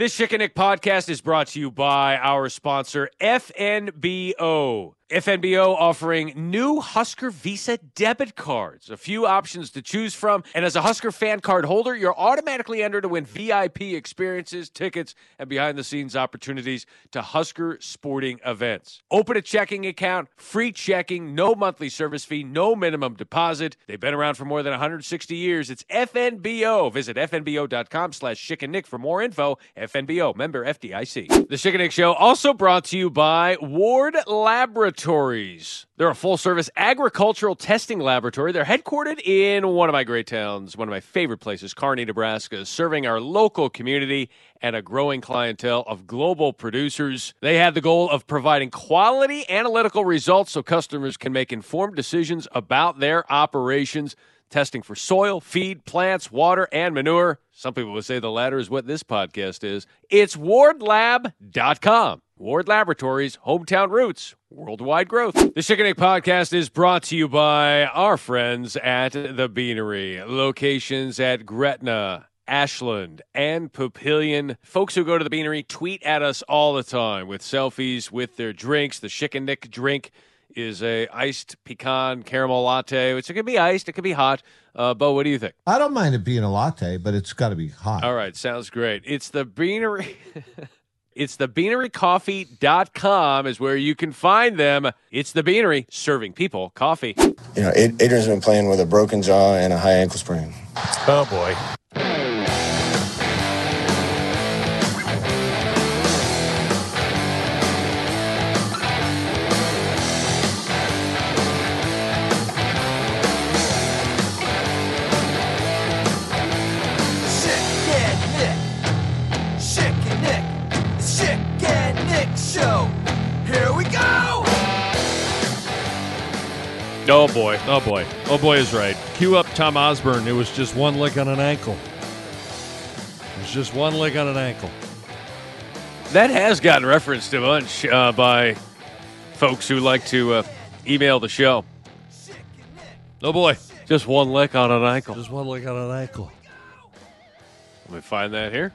This Schick and Nick podcast is brought to you by our sponsor, FNBO. FNBO offering new Husker Visa debit cards, a few options to choose from. And as a Husker fan card holder, you're automatically entered to win VIP experiences, tickets, and behind the scenes opportunities to Husker sporting events. Open a checking account, free checking, no monthly service fee, no minimum deposit. They've been around for more than 160 years. It's FNBO. Visit FNBO.com slash Schick and Nick for more info. FNBO, member FDIC. The Schick and Nick Show also brought to you by Ward Laboratories. They're a full service agricultural testing laboratory. They're headquartered in one of my great towns, one of my favorite places, Kearney, Nebraska, serving our local community and a growing clientele of global producers. They have the goal of providing quality analytical results so customers can make informed decisions about their operations testing for soil, feed, plants, water, and manure. Some people would say the latter is what this podcast is. It's wardlab.com. Ward Laboratories, hometown roots, worldwide growth. The Schick and Nick podcast is brought to you by our friends at The Beanery. Locations at Gretna, Ashland, and Papillion. Folks who go to The Beanery tweet at us all the time with selfies with their drinks. The Schick and Nick drink is a iced pecan caramel latte, which it can be iced, it can be hot. Uh, Bo, what do you think? I don't mind it being a latte, but it's got to be hot. All right, sounds great. It's the Beanery. It's the beanerycoffee.com is where you can find them. It's the Beanery serving people coffee. You know, Adrian's been playing with a broken jaw and a high ankle sprain. Oh boy. Oh boy, oh boy, oh boy is right. Cue up Tom Osborne. It was just one lick on an ankle. It was just one lick on an ankle. That has gotten referenced a bunch uh, by folks who like to uh, email the show. Oh boy, Just one lick on an ankle. just one lick on an ankle. Let me find that here.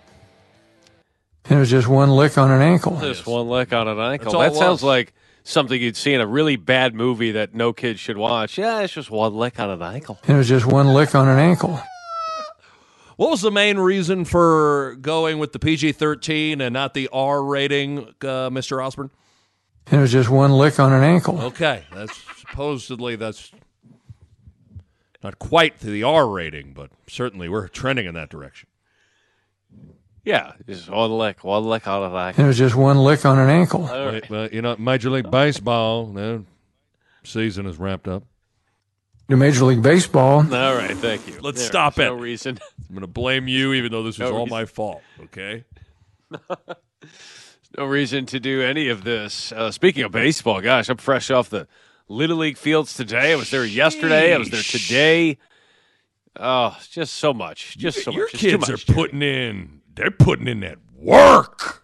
It was just one lick on an ankle. Just one lick on an ankle. That sounds like something you'd see in a really bad movie that no kid should watch. Yeah, it's just one lick on an ankle. It was just one lick on an ankle. What was the main reason for going with the PG thirteen and not the R rating, uh, Mr. Osborne? It was just one lick on an ankle. Okay, that's supposedly that's not quite the R rating, but certainly we're trending in that direction. Yeah, just one lick, one lick on an ankle. It was just one lick on an ankle. All right. But, but, you know, Major League Baseball the season is wrapped up. To Major League Baseball, All right, thank you. Let's There, stop it. No reason. I'm going to blame you, even though this was No all reason. my fault. Okay. no reason to do any of this. Uh, speaking of baseball, gosh, I'm fresh off the Little League fields today. I was there yesterday. I was there today. Oh, just so much. Just so Your much. It's too kids much, are Jerry. putting in. They're putting in that work.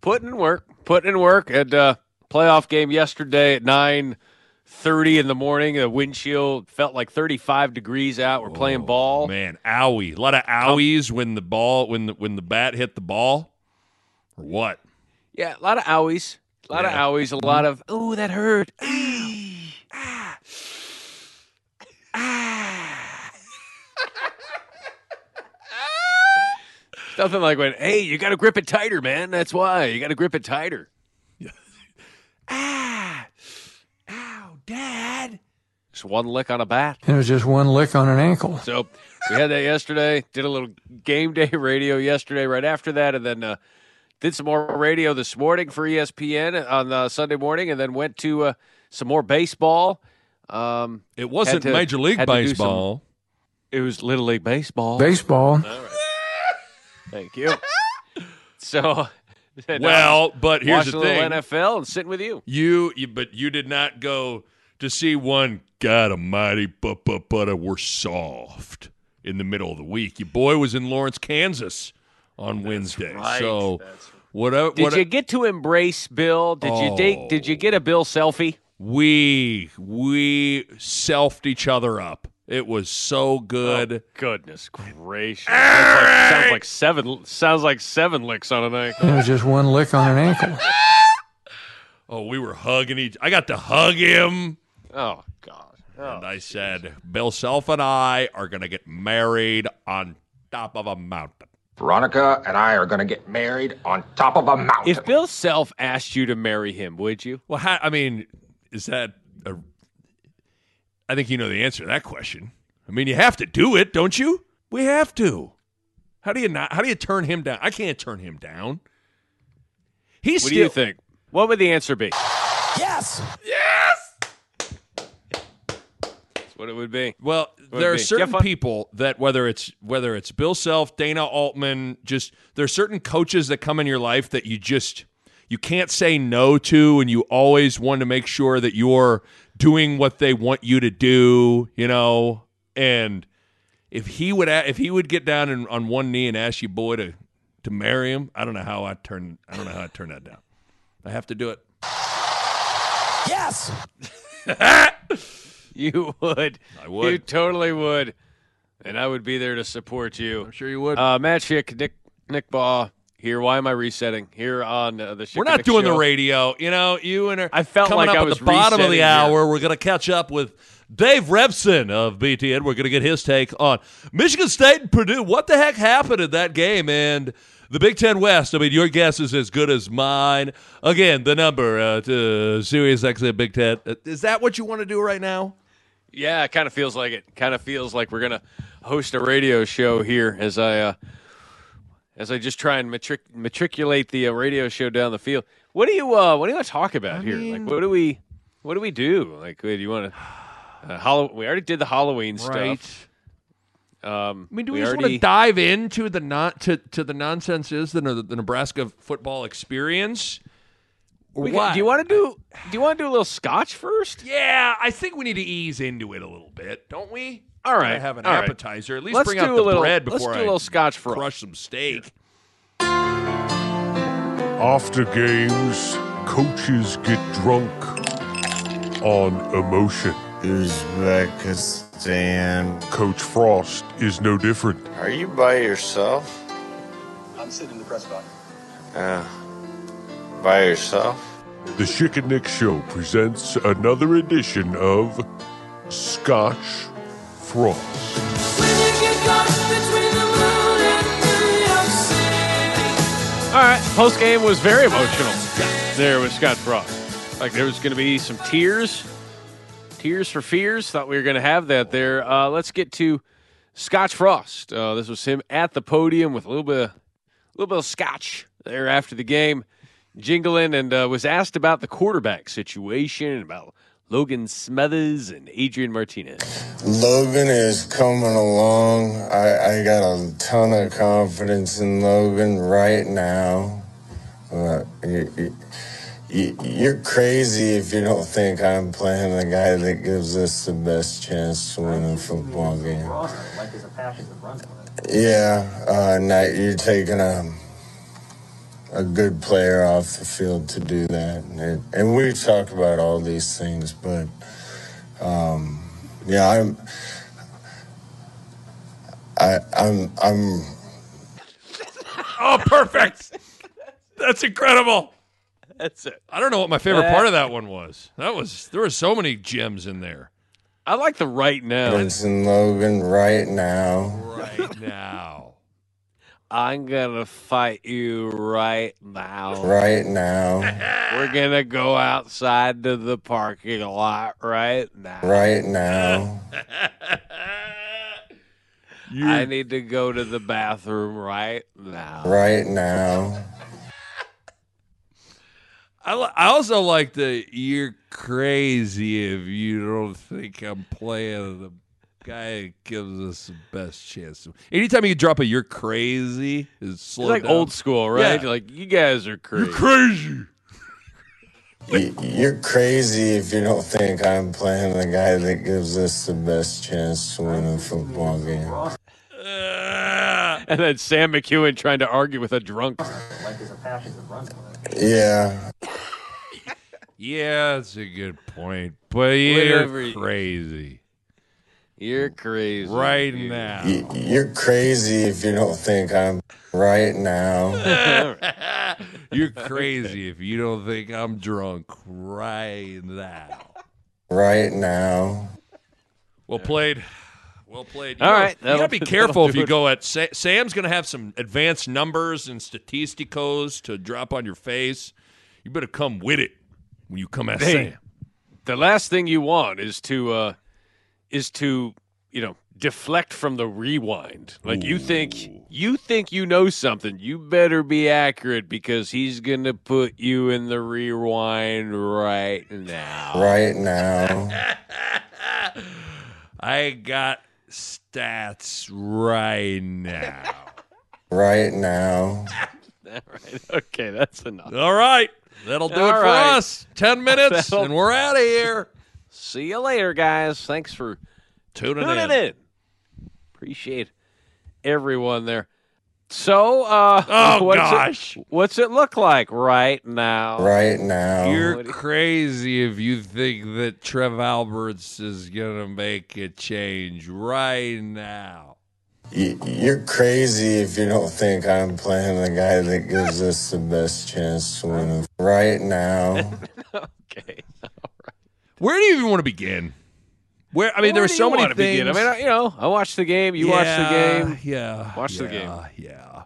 putting in work, putting in work. At uh, playoff game yesterday at nine thirty in the morning. The wind chill felt like thirty five degrees out. We're playing ball. Oh, Man, owie! A lot of owies when the ball when the when the bat hit the ball, or what? Yeah, a lot of owies. A lot Yeah. of owies. A lot of oh that hurt. Ow. Ah. Ah. Something like when, hey, you got to grip it tighter, man. That's why you got to grip it tighter. ah, ow, dad. Just one lick on a bat. it was just one lick on an ankle. So we had that yesterday. Did a little game day radio yesterday, right after that, and then uh, did some more radio this morning for ESPN on uh, Sunday morning, and then went to uh, some more baseball. Um, It wasn't to- Major League do some- Baseball. it was Little League baseball. Baseball. Thank you. So, well, but here's the thing: NFL and sitting with you. you, you, but you did not go to see one. God Almighty, but but but uh, we're soft in the middle of the week. Your boy was in Lawrence, Kansas, on Wednesday. right. So That's whatever. Did what, you get to embrace Bill? Did you date? Did you oh. get a Bill selfie? we we selfed each other up It was so good. Oh, goodness gracious! Sounds like, sounds like seven. Sounds like seven licks on an ankle. It was just one lick on an ankle. Oh, we were hugging each. I got to hug him, Oh God! Oh. and I said, "Bill Self and I are going to get married on top of a mountain." Veronica and I are going to get married on top of a mountain. If Bill Self asked you to marry him, would you? Well, I mean, is that? A, I think you know the answer to that question. I mean, you have to do it, don't you? We have to. How do you not? How do you turn him down? I can't turn him down. He's What still. do you think? What would the answer be? Yes! Yes. That's what it would be. Well, would there are be. certain people that whether it's whether it's Bill Self, Dana Altman, just there are certain coaches that come in your life that you just you can't say no to, and you always want to make sure that you're doing what they want you to do. You know, and if he would if he would get down and, on one knee and ask you boy to to marry him, I don't know how I turn I don't know how I turn that down. I have to do it. Yes! You would. I would. You totally would. And I would be there to support you. I'm sure you would. Uh, Matt Schick, Nick Nick Bahe here. Why am I resetting here on uh, the? We're not doing show. the radio. You know, you and her. I felt coming like up I at the bottom of the hour. We're going to catch up with Dave Revsine of BTN. We're going to get his take on Michigan State and Purdue. What the heck happened in that game? And the Big Ten West. I mean, your guess is as good as mine. Again, the number uh, to Sirius XM Big Ten. Uh, Is that what you want to do right now? Yeah, it kind of feels like it. Kind of feels like we're gonna host a radio show here as I uh, as I just try and matric- matriculate the uh, radio show down the field. What do you uh, What do you want to talk about here? like, what do we What do we do? Like, do you want to? Uh, Hallow- we already did the Halloween stuff. Um, I mean, do we, just already, want to dive into the not to, to the nonsense is the, the Nebraska football experience? Or we what? do you want to do? Do you want to do a little scotch first? Yeah, I think we need to ease into it a little bit, don't we? All right, Gotta have an all right. appetizer. At least Let's bring out a the little- bread let's before do a I little Scotch for crush some steak. After games, coaches get drunk on emotion. Uzbekistan. Coach Frost is no different. Are you by yourself? I'm sitting in the press box. Yeah. By yourself? The Schick and Nick Show presents another edition of Scotch All right. Post game was very emotional. There with Scott Frost. Like there was going to be some tears, tears for fears. Thought we were going to have that there. Uh, let's get to Scotch Frost. Uh, this was him at the podium with a little bit, of, a little bit of scotch there after the game, jingling, and uh, was asked about the quarterback situation, and about Logan Smothers and Adrian Martinez. Logan is coming along. I, I got a ton of confidence in Logan right now. Uh, you, you, you, you're crazy if you don't think I'm playing the guy that gives us the best chance to win a football game. Like there's a passion to run. Yeah, uh, now you're taking a a good player off the field to do that, and, and we talk about all these things, but um, yeah, I'm. I, I'm I'm Oh, perfect. That's incredible. That's it. I don't know what my favorite part of that one was. That was there were so many gems in there. I like the right now. confidence in Logan right now. Right now. I'm gonna fight you right now. Right now, We're gonna go outside to the parking lot right now. right now, I need to go to the bathroom right now. right now. I, li- I also like the you're crazy if you don't think I'm playing the guy gives us the best chance. Anytime you drop a you're crazy is It's slow like down. old school, right? Yeah. Like you guys are crazy. You're crazy. You- You're crazy if you don't think I'm playing the guy that gives us the best chance to win a football game. And then Sam McKewon trying to argue with a drunk. Like there's a passion to run. Yeah, yeah, that's a good point. But you're Whatever. crazy. You're crazy. right dude. now. You're crazy if you don't think I'm right now. You're crazy if you don't think I'm drunk right now. Right now. Well played. Well played. You All gotta- right, You got to be careful if you it. go at Sa- Sam's going to have some advanced numbers and statisticos to drop on your face. You better come with it when you come at Hey. Sam. The last thing you want is to uh is to, you know, deflect from the rewind. Like you think you think you know something, you better be accurate because he's going to put you in the rewind right now. Right now. I got stats right now. Right now. right. Okay, that's enough. All right. That'll do it All for right. us. 10 minutes That'll- and we're out of here. See you later, guys. Thanks for Tuning, tuning in. in. Appreciate everyone there. So, uh, Oh, what's gosh. it, what's it look like right now? Right now. You're you- crazy if you think that Trev Alberts is going to make a change right now. You're crazy if you don't think I'm playing the guy that gives us the best chance to win. Right now. Okay. Where do you even want to begin? Where I mean, there Where are do so many things. begin? I mean, I- you know, I watched the game. You watched the game. Yeah. Watch the game. Yeah.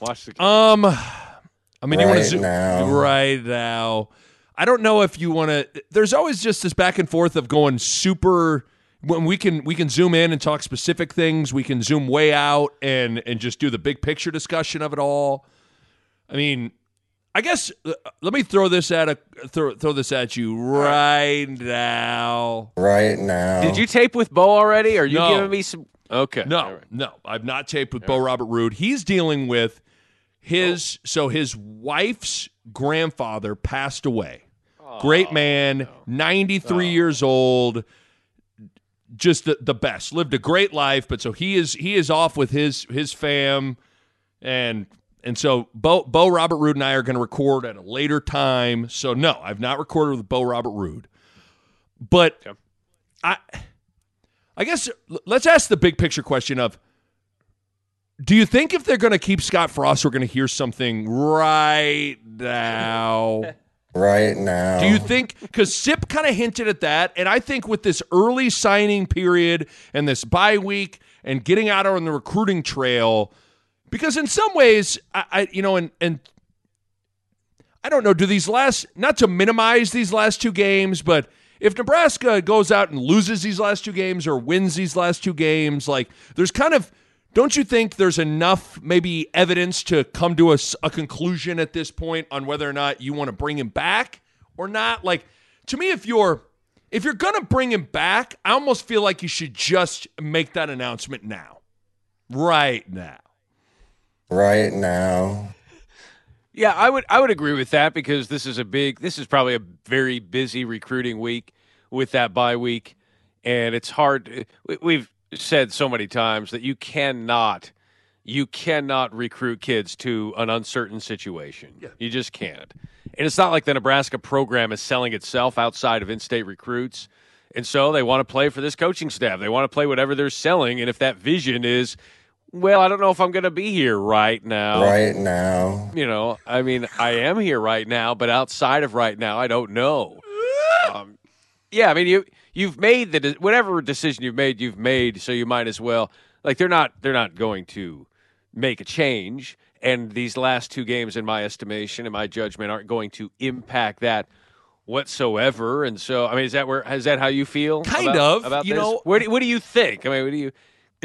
Watch the game. Um, I mean, you want to zoom now. right now. I don't know if you want to. There's always just this back and forth of going super. When we can we can zoom in and talk specific things, we can zoom way out and and just do the big picture discussion of it all. I mean, I guess uh, let me throw this at a throw throw this at you right now. Right now. Did you tape with Bo already? Are you No. giving me some? Okay. No, All right. no, I've not taped with Bo Robert Ruud. He's dealing with his so his wife's grandfather passed away. Great man, 93 years old, just the, the best. Lived a great life, but so he is he is off with his his fam and and so Bo Bo Robert Ruud and I are going to record at a later time. So no, I've not recorded with Bo Robert Ruud. But Okay. I I guess let's ask the big picture question of do you think if they're going to keep Scott Frost, we're going to hear something right now? Right now. Do you think because Sip kind of hinted at that, and I think with this early signing period and this bye week and getting out on the recruiting trail, because in some ways, I, I you know, and and I don't know, do these last not to minimize these last two games, but if Nebraska goes out and loses these last two games or wins these last two games, like there's kind of don't you think there's enough maybe evidence to come to a conclusion at this point on whether or not you want to bring him back or not? Like to me, if you're if you're gonna bring him back, I almost feel like you should just make that announcement now, right now. Right now. Yeah, I would I would agree with that because this is a big this is probably a very busy recruiting week with that bye week and it's hard we- we've said so many times that you cannot you cannot recruit kids to an uncertain situation. Yeah. You just can't. And it's not like the Nebraska program is selling itself outside of in-state recruits. And so they want to play for this coaching staff. They want to play whatever they're selling and if that vision is well, I don't know if I'm going to be here right now Right now. you know, I mean, I am here right now, but outside of right now, I don't know. Um, yeah, I mean, you you've made the de- whatever decision you've made, you've made, so you might as well. Like they're not they're not going to make a change, and these last two games, in my estimation, in my judgment, aren't going to impact that whatsoever. And so, I mean, is that where is that how you feel? Kind about- of, About you this? know- what do, what do you think? I mean, what do you?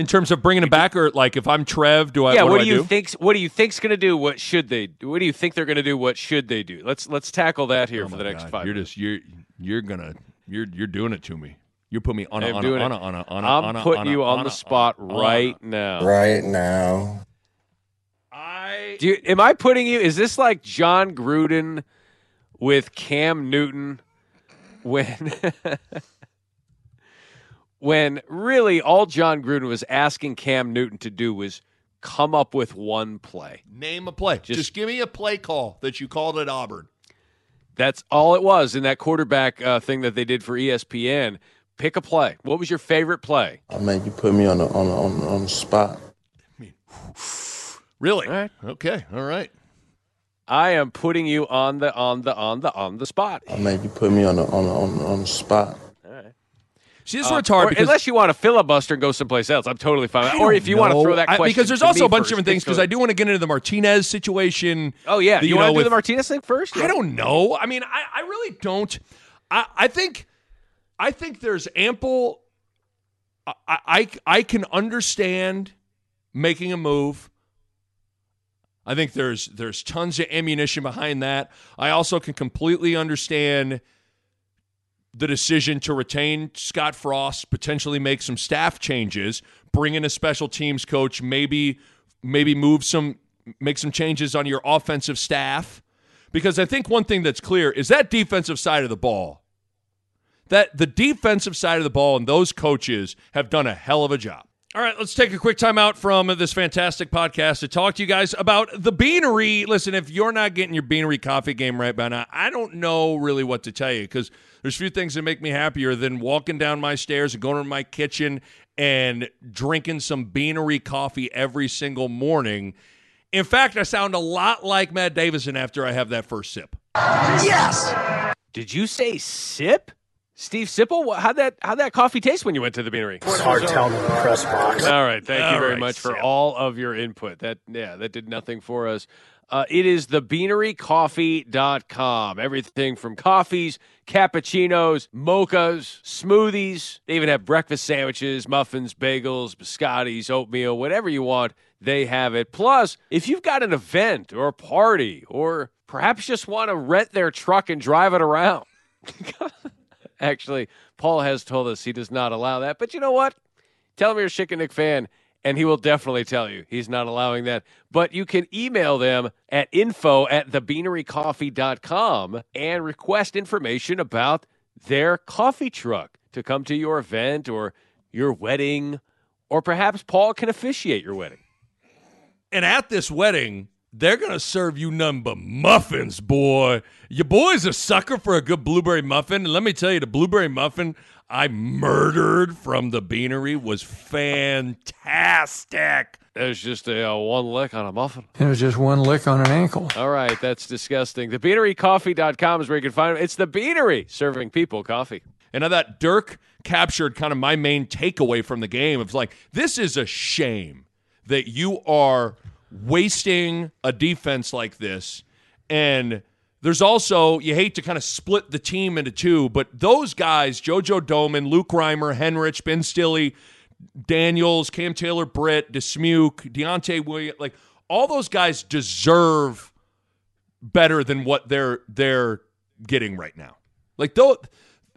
In terms of bringing him back, or like if I'm Trev, do I? yeah, what, what, do, do you do? think? What do you think's going to do? What should they? do? What do you think they're going to do? What should they do? Let's let's tackle that here Oh for the next God, five. You're minutes. just you're you're gonna you're you're doing it to me. You're putting me on a I'm on a on a on a on a I'm on a- putting on a- you on, on the a- spot a- right now. Right now. I Do you, am I putting you? Is this like Jon Gruden with Cam Newton when when really all Jon Gruden was asking Cam Newton to do was come up with one play. name a play. Just, Just- give me a play call that you called at Auburn. That's all it was in that quarterback uh, thing that they did for ESPN. Pick a play. What was your favorite play? I mean, you put me on the on the, on the, on the spot. Really? All right. Okay. All right. I am putting you on the on the on the on the spot. I mean, you put me on the on the on the, on the spot. See, this is Uh, where it's hard because unless you want to filibuster and go someplace else, I'm totally fine. with that. Or if you want to throw that I- because there's also a bunch of different things. Because I do want to get into the Martinez situation. Oh yeah, the- you, want to do with- the Martinez thing first? I don't know. I mean, I, I really don't. I, I think I think there's ample. I, I I can understand making a move. I think there's there's tons of ammunition behind that. I also can completely understand the decision to retain Scott Frost, potentially make some staff changes, bring in a special teams coach, maybe maybe move some make some changes on your offensive staff. Because I think one thing that's clear is that defensive side of the ball. That the defensive side of the ball and those coaches have done a hell of a job. All right, let's take a quick time out from this fantastic podcast to talk to you guys about the Beanery. Listen, if you're not getting your Beanery coffee game right by now, I don't know really what to tell you because there's a few things that make me happier than walking down my stairs and going to my kitchen and drinking some Beanery coffee every single morning. In fact, I sound a lot like Matt Davison after I have that first sip. Yes. Did you say sip? Steve Sipple? How'd that how'd that coffee taste when you went to the beanery? It's hard telling in the press box. All right, thank you very right, much for Sip. all of your input. That yeah, that did nothing for us. Uh, it is thebeanerycoffee.com. Everything from coffees, cappuccinos, mochas, smoothies. They even have breakfast sandwiches, muffins, bagels, biscottis, oatmeal, whatever you want, they have it. Plus, if you've got an event or a party or perhaps just want to rent their truck and drive it around. Actually, Paul has told us he does not allow that. But you know what? Tell him you're a Schick and Nick fan, and he will definitely tell you he's not allowing that. But you can email them at info at thebeanerycoffee.com and request information about their coffee truck to come to your event or your wedding, or perhaps Paul can officiate your wedding. And at this wedding, they're going to serve you none but muffins, boy. Your boy's a sucker for a good blueberry muffin. And let me tell you, the blueberry muffin I murdered from the beanery was fantastic. There's just a uh, one lick on a muffin. It was just one lick on an ankle. All right, that's disgusting. The TheBeaneryCoffee.com is where you can find it. It's the Beanery serving people coffee. And I thought Dirk captured kind of my main takeaway from the game. It's like, this is a shame that you are wasting a defense like this. And there's also, you hate to kind of split the team into two, but those guys, JoJo Domann, Luke Reimer, Henrich, Ben Stille, Daniels, Cam Taylor, Britt, Dismuke, Deontai Williams, like all those guys deserve better than what they're they're getting right now. Like though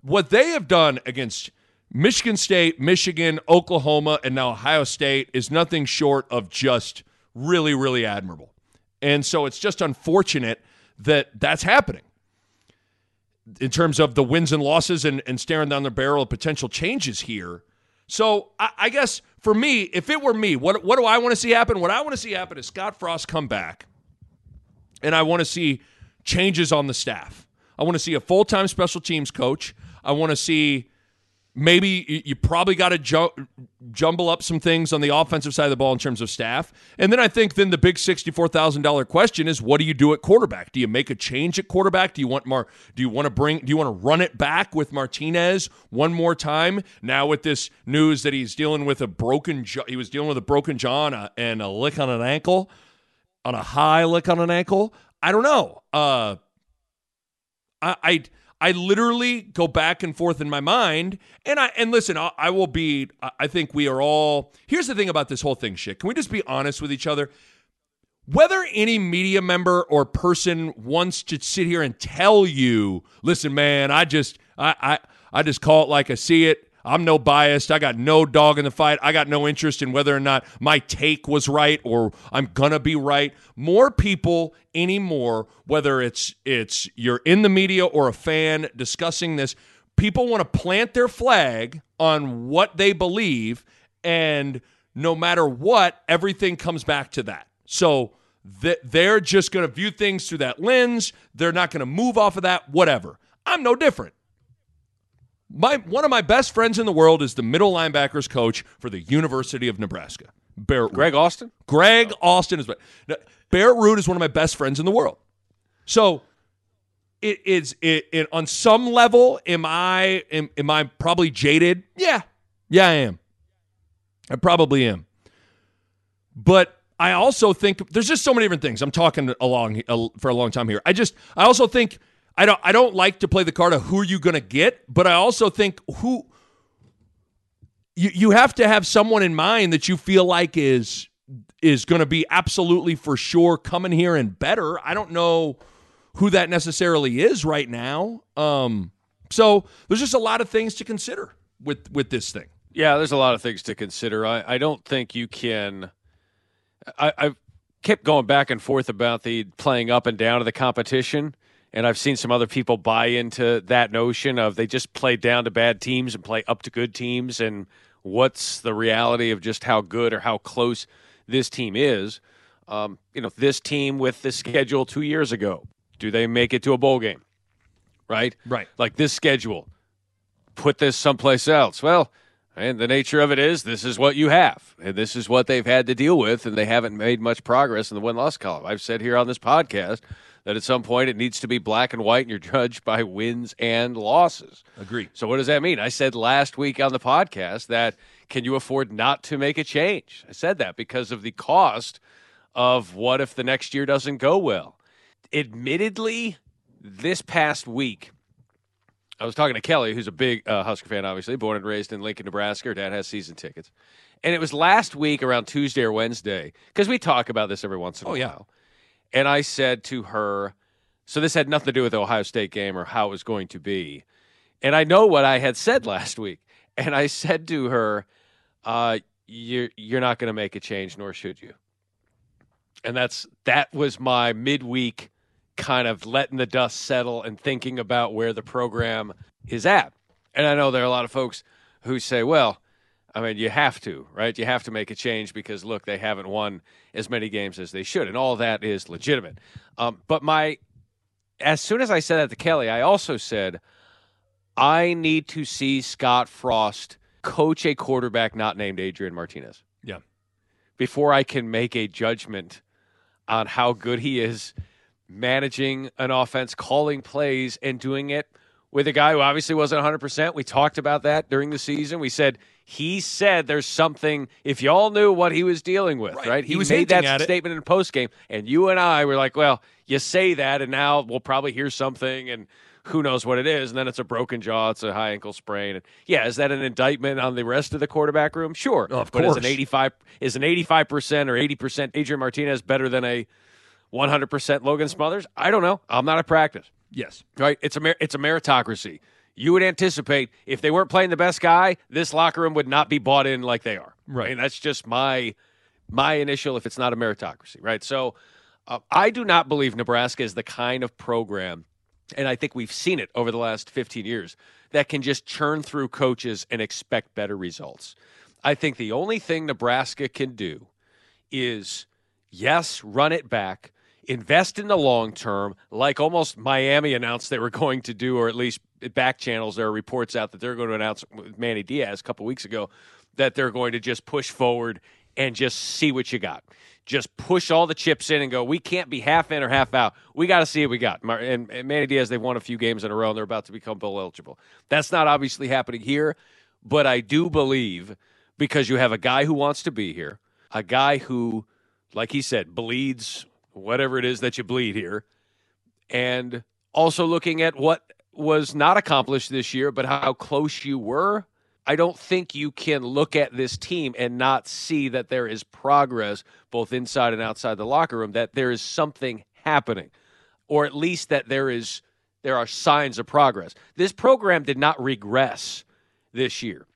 what they have done against Michigan State, Michigan, Oklahoma, and now Ohio State is nothing short of just really, really admirable. And so it's just unfortunate that that's happening in terms of the wins and losses and, and staring down the barrel of potential changes here. So I, I guess for me, if it were me, what what do I want to see happen? What I want to see happen is Scott Frost come back, and I want to see changes on the staff. I want to see a full time special teams coach. I want to see maybe you, probably got to ju- jumble up some things on the offensive side of the ball in terms of staff. And then I think then the big sixty-four thousand dollar question is, what do you do at quarterback? Do you make a change at quarterback? Do you want more Do you want to bring? Do you want to run it back with Martinez one more time? Now with this news that he's dealing with a broken, he was dealing with a broken jaw and a, and a lick on an ankle, on a high lick on an ankle. I don't know. Uh, I, I I literally go back and forth in my mind, and I and listen. I, I will be. I- think we are all. Here's the thing about this whole thing, shit. Can we just be honest with each other? Whether any media member or person wants to sit here and tell you, listen, man, I just I I, I just call it like I see it. I'm no biased. I got no dog in the fight. I got no interest in whether or not my take was right or I'm gonna be right. More people anymore, whether it's it's you're in the media or a fan discussing this, people want to plant their flag on what they believe, and no matter what, everything comes back to that. So th- they're just to view things through that lens. They're not to move off of that, whatever. I'm no different. My one of my best friends in the world is the middle linebackers coach for the University of Nebraska. Barrett Ruud. Greg Austin? Greg Austin is no, Barrett Ruud is one of my best friends in the world. So it is it, it on some level am I am, am I probably jaded? Yeah. Yeah, I am. I probably am. But I also think there's just so many different things. I'm talking along for a long time here. I just I also think I don't I don't like to play the card of who are you going to get, but I also think who you you have to have someone in mind that you feel like is is going to be absolutely for sure coming here and better. I don't know who that necessarily is right now. Um, so there's just a lot of things to consider with with this thing. Yeah, there's a lot of things to consider. I, I don't think you can. I, I've kept going back and forth about the playing up and down of the competition. And I've seen some other people buy into that notion of they just play down to bad teams and play up to good teams. And what's the reality of just how good or how close this team is? Um, you know, this team with the schedule two years ago, do they make it to a bowl game? Right? Right. Like this schedule, put this someplace else. Well, and the nature of it is, this is what you have, and this is what they've had to deal with, and they haven't made much progress in the win loss column. I've said here on this podcast that at some point it needs to be black and white, and you're judged by wins and losses. Agree. So, what does that mean? I said last week on the podcast that can you afford not to make a change? I said that because of the cost of what if the next year doesn't go well. Admittedly, this past week, I was talking to Kelly, who's a big uh, Husker fan, obviously, born and raised in Lincoln, Nebraska. Her dad has season tickets. And it was last week around Tuesday or Wednesday, because we talk about this every once in a Oh, while. yeah. And I said to her, so this had nothing to do with the Ohio State game or how it was going to be. And I know what I had said last week. And I said to her, uh, you're, you're not going to make a change, nor should you. And that's that was my midweek kind of letting the dust settle and thinking about where the program is at. And I know there are a lot of folks who say, well, I mean, you have to, right? You have to make a change because look, they haven't won as many games as they should, and all that is legitimate. Um, but my, as soon as I said that to Kelly, I also said, I need to see Scott Frost coach a quarterback not named Adrian Martinez Yeah. before I can make a judgment on how good he is managing an offense, calling plays, and doing it with a guy who obviously wasn't 100%. We talked about that during the season. We said he said there's something, if y'all knew what he was dealing with, right? Right. He was made that it. statement in post game, and you and I were like, well, you say that, and now we'll probably hear something, and who knows what it is, and then it's a broken jaw, it's a high ankle sprain. And yeah, is that an indictment on the rest of the quarterback room? Sure. Of but is course. an 85 is an 85% or 80% Adrian Martinez better than a 100% Logan Smothers? I don't know. I'm not a practice. Yes. Right? It's a mer- it's a meritocracy. You would anticipate if they weren't playing the best guy, this locker room would not be bought in like they are. Right. And that's just my my initial if it's not a meritocracy, right? So uh, I do not believe Nebraska is the kind of program and I think we've seen it over the last 15 years that can just churn through coaches and expect better results. I think the only thing Nebraska can do is yes, run it back, invest in the long term, like almost Miami announced they were going to do, or at least back channels. There are reports out that they're going to announce Manny Diaz a couple weeks ago that they're going to just push forward and just see what you got. Just push all the chips in and go. We can't be half in or half out. We got to see what we got. And, and Manny Diaz, they've won a few games in a row, and they're about to become bowl eligible. That's not obviously happening here, but I do believe because you have a guy who wants to be here, a guy who, like he said, bleeds whatever it is that you bleed here, and also looking at what was not accomplished this year, but how close you were. I don't think you can look at this team and not see that there is progress both inside and outside the locker room, that there is something happening, or at least that there is there are signs of progress. This program did not regress this year.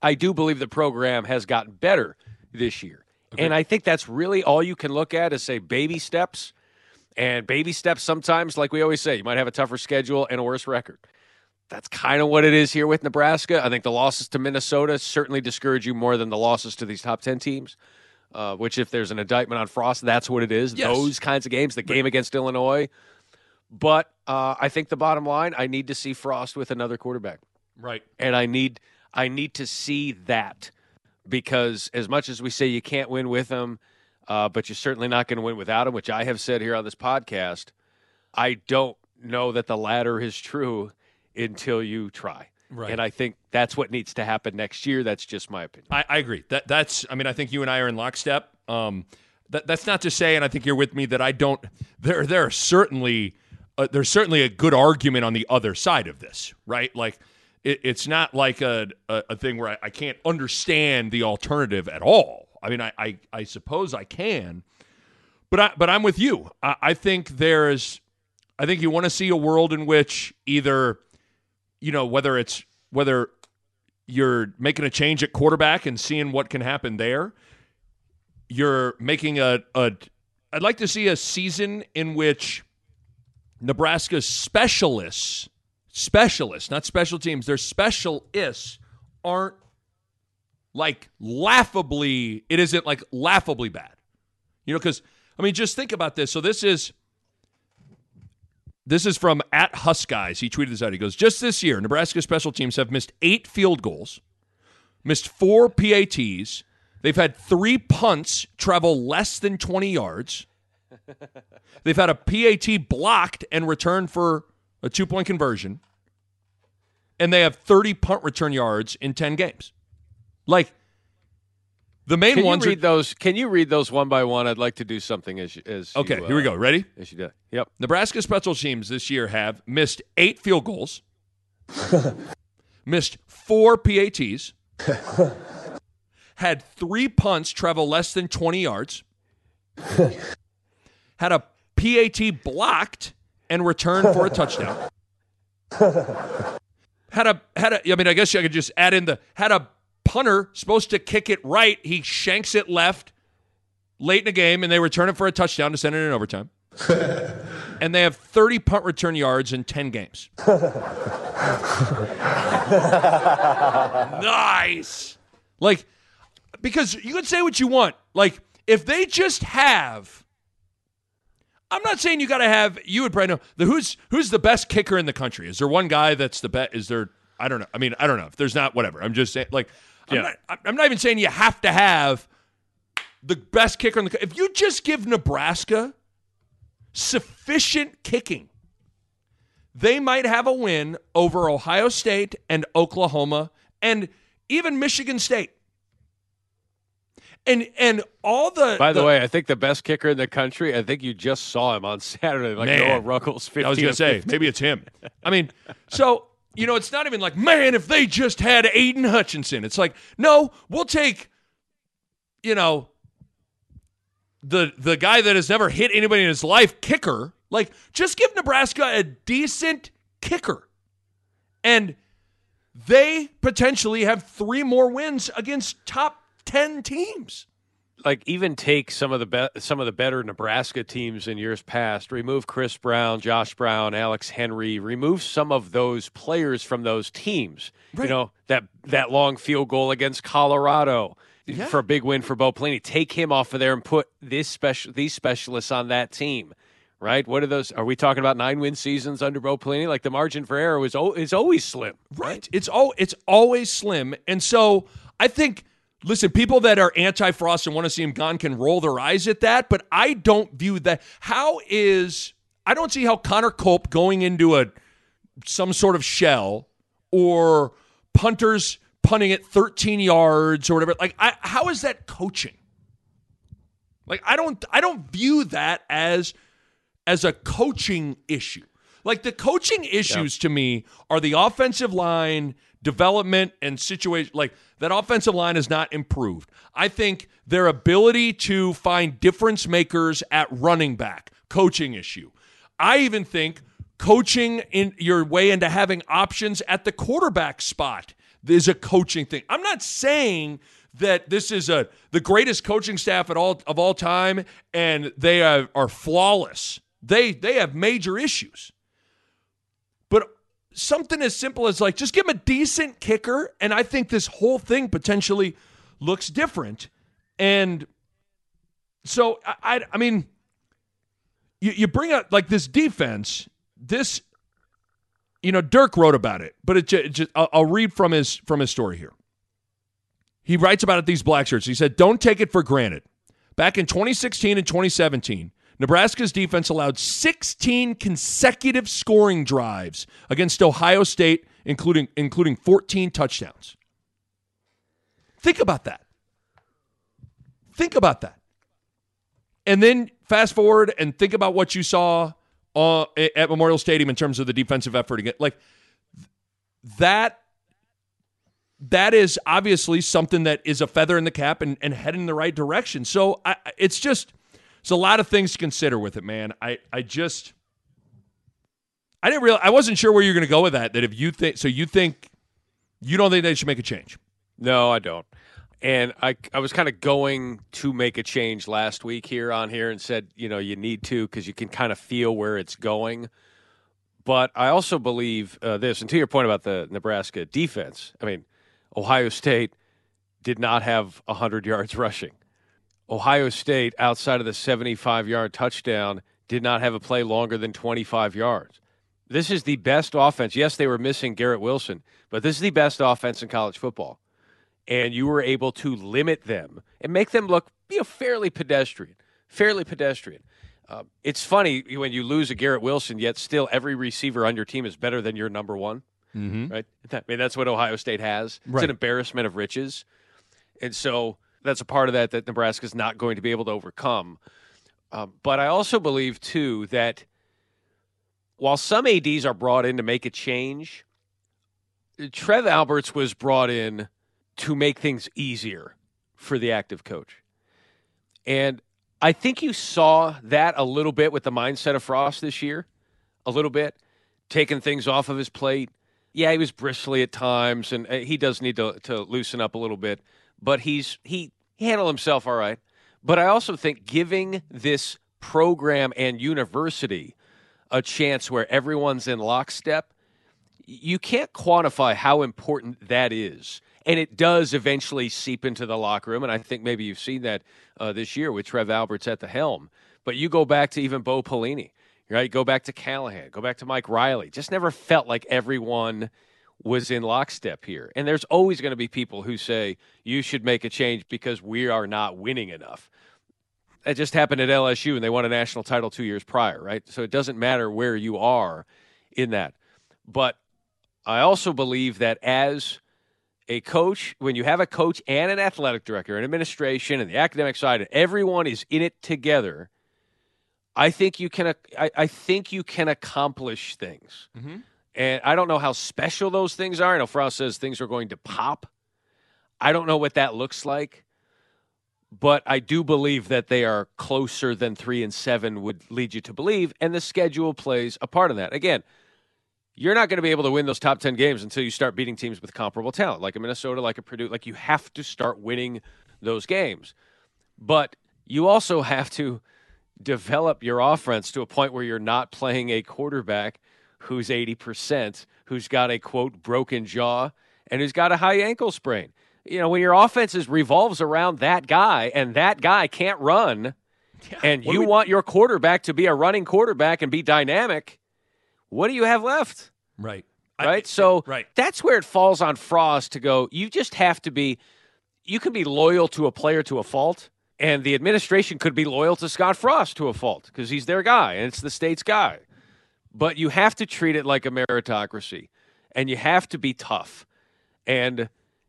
I do believe the program has gotten better this year. And I think that's really all you can look at is say baby steps. And baby steps sometimes, like we always say, you might have a tougher schedule and a worse record. That's kind of what it is here with Nebraska. I think the losses to Minnesota certainly discourage you more than the losses to these top 10 teams, uh, which, if there's an indictment on Frost, that's what it is. Yes. Those kinds of games, the game against Illinois. But uh, I think the bottom line, I need to see Frost with another quarterback. Right. and I need I need to see that because as much as we say you can't win with them, uh, but you're certainly not going to win without him, which I have said here on this podcast. I don't know that the latter is true until you try, Right. and I think that's what needs to happen next year. That's just my opinion. I, I agree. That that's. I mean, I think you and I are in lockstep. Um, that that's not to say, and I think you're with me that I don't. There there are certainly uh, there's certainly a good argument on the other side of this, right? Like it, it's not like a, a a thing where I, I can't understand the alternative at all. I mean, I I, I suppose I can, but I but I'm with you. I, I think there's. I think you want to see a world in which either, you know, whether it's whether you're making a change at quarterback and seeing what can happen there. You're making a, a I'd like to see a season in which Nebraska's specialists, specialists, not special teams, their specialists aren't like laughably, it isn't like laughably bad. You know, because I mean, just think about this. So this is this is from at Husk Guys. He tweeted this out. He goes, just this year, Nebraska special teams have missed eight field goals, missed four PATs. They've had three punts travel less than 20 yards. They've had a PAT blocked and returned for a two point conversion. And they have 30 punt return yards in 10 games. Like, the main Can ones you are read those? Can you read those one by one? I'd like to do something as as you, Okay, here we uh, go. Ready? As you do. Yep. Nebraska special teams this year have missed eight field goals, missed four PATs, had three punts travel less than 20 yards, had a PAT blocked and returned for a touchdown. Had a had a I mean I guess I could just add in the had a punter supposed to kick it right, he shanks it left late in the game and they return it for a touchdown to send it in overtime. and they have 30 punt return yards in 10 games. nice. Like, because you can say what you want. Like, if they just have, I'm not saying you got to have. You would probably know the who's who's the best kicker in the country. Is there one guy that's the best? Is there? I don't know. I mean, I don't know. If there's not, whatever. I'm just saying. Like, I'm, Yeah. not, I'm not even saying you have to have the best kicker in the. If you just give Nebraska sufficient kicking, they might have a win over Ohio State and Oklahoma and even Michigan State. And and all the By the, way, I think the best kicker in the country. I think you just saw him on Saturday, like Man. Noah Ruggles. 15 I was gonna say 15. maybe it's him. I mean, so you know, it's not even like man, if they just had Aidan Hutchinson, it's like no, we'll take, you know, the the guy that has never hit anybody in his life kicker. Like, just give Nebraska a decent kicker, and they potentially have three more wins against top ten teams. Like even take some of the be- some of the better Nebraska teams in years past. Remove Kris Brown, Josh Brown, Alex Henery. Remove some of those players from those teams. You know that that long field goal against Colorado for a big win for Bo Pelini. Take him off of there and put this special these specialists on that team. Right? What are those? Are we talking about nine win seasons under Bo Pelini? Like the margin for error was o- is always slim. Right. It's all it's always slim. And so I think listen, people that are anti-Frost and want to see him gone can roll their eyes at that, but I don't view that. How is I don't see how Connor Culp going into a some sort of shell or punters punting at 13 yards or whatever. Like I, how is that coaching? Like I don't I don't view that as as a coaching issue. Like the coaching issues to me are the offensive line development and situation. Like that offensive line is not improved. I think their ability to find difference makers at running back, coaching issue. I even think coaching in your way into having options at the quarterback spot is a coaching thing. I'm not saying that this is a the greatest coaching staff at all of all time and they are, are flawless. They they have major issues. Something as simple as like just give him a decent kicker and I think this whole thing potentially looks different. And so I I, I mean, you, you bring up like this defense, this you know, Dirk wrote about it, but it just, just I'll, I'll read from his from his story here. He writes about it these black shirts. He said, "Don't take it for granted." Back in 2016 and 2017, Nebraska's defense allowed 16 consecutive scoring drives against Ohio State, including including 14 touchdowns. Think about that. Think about that. And then fast forward and think about what you saw uh, at Memorial Stadium in terms of the defensive effort again. Like that that is obviously something that is a feather in the cap and, and heading in the right direction. So I, it's just it's a lot of things to consider with it, man. I I just I didn't real I wasn't sure where you're going to go with that. That if you think so, you think you don't think they should make a change. No, I don't. And I, I was kind of going to make a change last week here on here and said, you know, you need to because you can kind of feel where it's going. But I also believe uh, this, and to your point about the Nebraska defense, I mean, Ohio State did not have 100 yards rushing. Ohio State, outside of the 75 yard touchdown, did not have a play longer than 25 yards. This is the best offense. Yes, they were missing Garrett Wilson, but this is the best offense in college football and you were able to limit them and make them look you know, fairly pedestrian, fairly pedestrian. Uh, it's funny when you lose a Garrett Wilson, yet still every receiver on your team is better than your number one. Mm-hmm. Right? I mean, that's what Ohio State has. It's an embarrassment of riches, and so that's a part of that that Nebraska's not going to be able to overcome. Um, but I also believe too that while some ads are brought in to make a change, Trev Alberts was brought in to make things easier for the active coach. And I think you saw that a little bit with the mindset of Frost this year, a little bit, taking things off of his plate. Yeah, he was bristly at times, and uh, he does need to, to loosen up a little bit, but he's he, he handled himself all right. But I also think giving this program and university a chance where everyone's in lockstep, you can't quantify how important that is. And it does eventually seep into the locker room. And I think maybe you've seen that uh, this year with Trev Alberts at the helm. But you go back to even Bo Pelini, right? Go back to Callahan, go back to Mike Riley. Just never felt like everyone was in lockstep here. And there's always going to be people who say you should make a change because we are not winning enough. That just happened at LSU and they won a national title two years prior, right? So it doesn't matter where you are in that. But I also believe that as a coach, when you have a coach and an athletic director, an administration, and the academic side, and everyone is in it together, I think you can. I, I think you can accomplish things. Mhm. And I don't know how special those things are. I know Frost says things are going to pop. I don't know what that looks like, but I do believe that they are closer than three and seven would lead you to believe, and the schedule plays a part in that. Again, you're not going to be able to win those top 10 games until you start beating teams with comparable talent, like a Minnesota, like a Purdue. Like you have to start winning those games. But you also have to develop your offense to a point where you're not playing a quarterback who's 80%, who's got a quote broken jaw, and who's got a high ankle sprain. You know, when your offense is revolves around that guy and that guy can't run, and what you we- want your quarterback to be a running quarterback and be dynamic, what do you have left? Right. right? so right. that's where it falls on Frost to go. You just have to be. You can be loyal to a player to a fault, and the administration could be loyal to Scott Frost to a fault because he's their guy and it's the state's guy. But you have to treat it like a meritocracy, and you have to be tough. And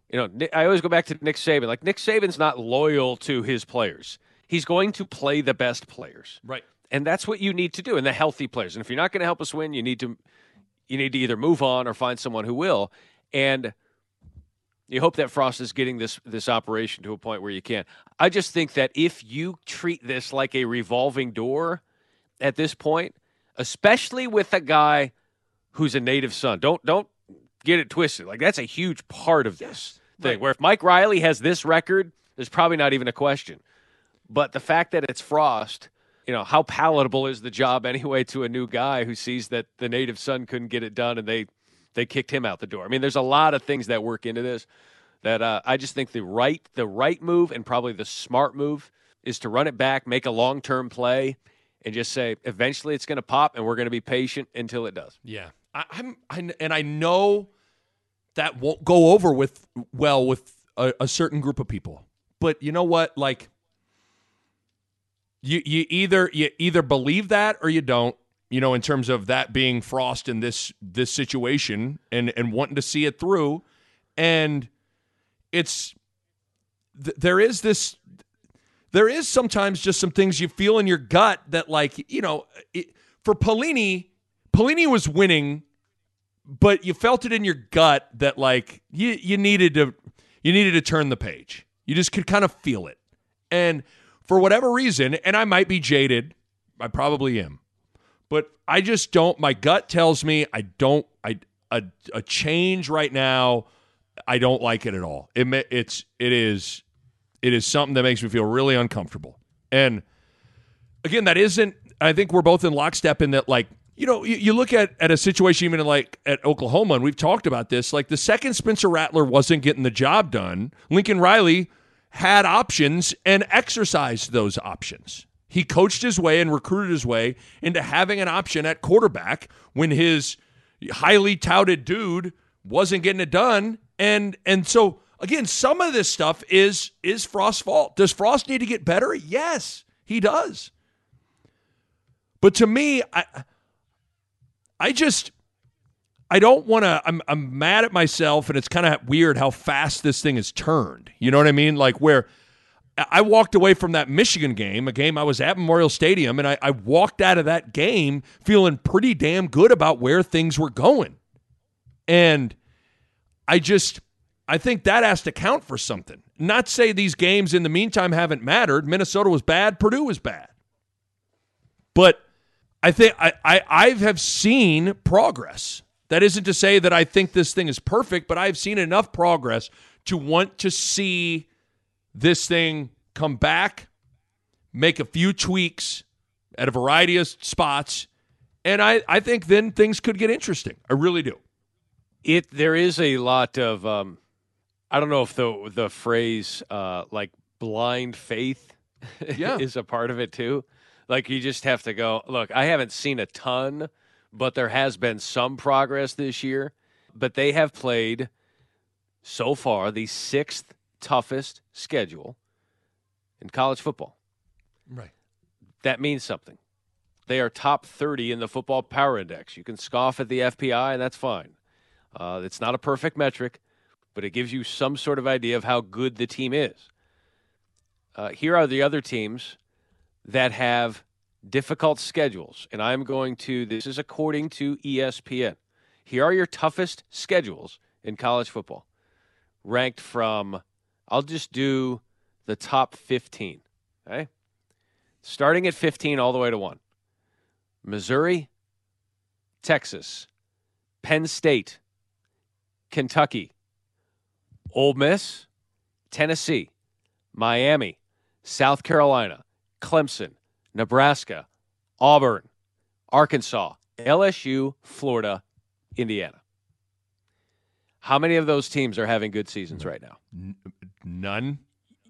you know, I always go back to Nick Saban. Like Nick Saban's not loyal to his players. He's going to play the best players. Right. And that's what you need to do, and the healthy players. And if you're not going to help us win, you need to you need to either move on or find someone who will. And you hope that Frost is getting this this operation to a point where you can. I just think that if you treat this like a revolving door at this point, especially with a guy who's a native son, don't don't get it twisted. Like that's a huge part of this thing. Where if Mike Riley has this record, there's probably not even a question. But the fact that it's Frost, you know, how palatable is the job anyway to a new guy who sees that the native son couldn't get it done and they they kicked him out the door. I mean, there's a lot of things that work into this that uh, I just think the right the right move and probably the smart move is to run it back, make a long term play, and just say, eventually it's going to pop, and we're going to be patient until it does. Yeah, I, I'm, I, and I know that won't go over with well with a, a certain group of people. But you know what? Like, you you either you either believe that or you don't. You know, in terms of that being Frost in this this situation and and wanting to see it through, and it's th- there is this there is sometimes just some things you feel in your gut that like you know it, for Pelini, Pelini was winning, but you felt it in your gut that like you you needed to you needed to turn the page. You just could kind of feel it, and for whatever reason, and I might be jaded, I probably am, but I just don't. My gut tells me I don't. I a a change right now. I don't like it at all. It it's it is it is something that makes me feel really uncomfortable. And again, that isn't. I think we're both in lockstep in that. Like you know, you, you look at at a situation even like at Oklahoma, and we've talked about this. Like the second Spencer Rattler wasn't getting the job done, Lincoln Riley had options and exercised those options. He coached his way and recruited his way into having an option at quarterback when his highly touted dude wasn't getting it done. And and so again, some of this stuff is is Frost's fault. Does Frost need to get better? Yes, he does. But to me, I I just I don't want to. I'm I'm mad at myself, and it's kind of weird how fast this thing has turned. You know what I mean? Like where I walked away from that Michigan game, a game I was at Memorial Stadium, and I, I walked out of that game feeling pretty damn good about where things were going. And I just I think that has to count for something. Not say these games in the meantime haven't mattered. Minnesota was bad, Purdue was bad. But I think I, I I have seen progress. That isn't to say that I think this thing is perfect, but I've seen enough progress to want to see this thing come back, make a few tweaks at a variety of spots, and I, I think then things could get interesting. I really do. It there is a lot of um, I don't know if the the phrase uh, like blind faith Yeah. is a part of it too. Like you just have to go, look, I haven't seen a ton, but there has been some progress this year. But they have played so far the sixth toughest schedule in college football. Right. That means something. They are top 30 in the football power index. You can scoff at the FPI, and that's fine. Uh, it's not a perfect metric, but it gives you some sort of idea of how good the team is. Uh, here are the other teams that have difficult schedules, and I'm going to, this is according to ESPN. Here are your toughest schedules in college football, ranked from, I'll just do the top 15. Okay. Starting at 15 all the way to 1. Missouri, Texas, Penn State, Kentucky, Ole Miss, Tennessee, Miami, South Carolina, Clemson, Nebraska, Auburn, Arkansas, LSU, Florida, Indiana. How many of those teams are having good seasons right now? None.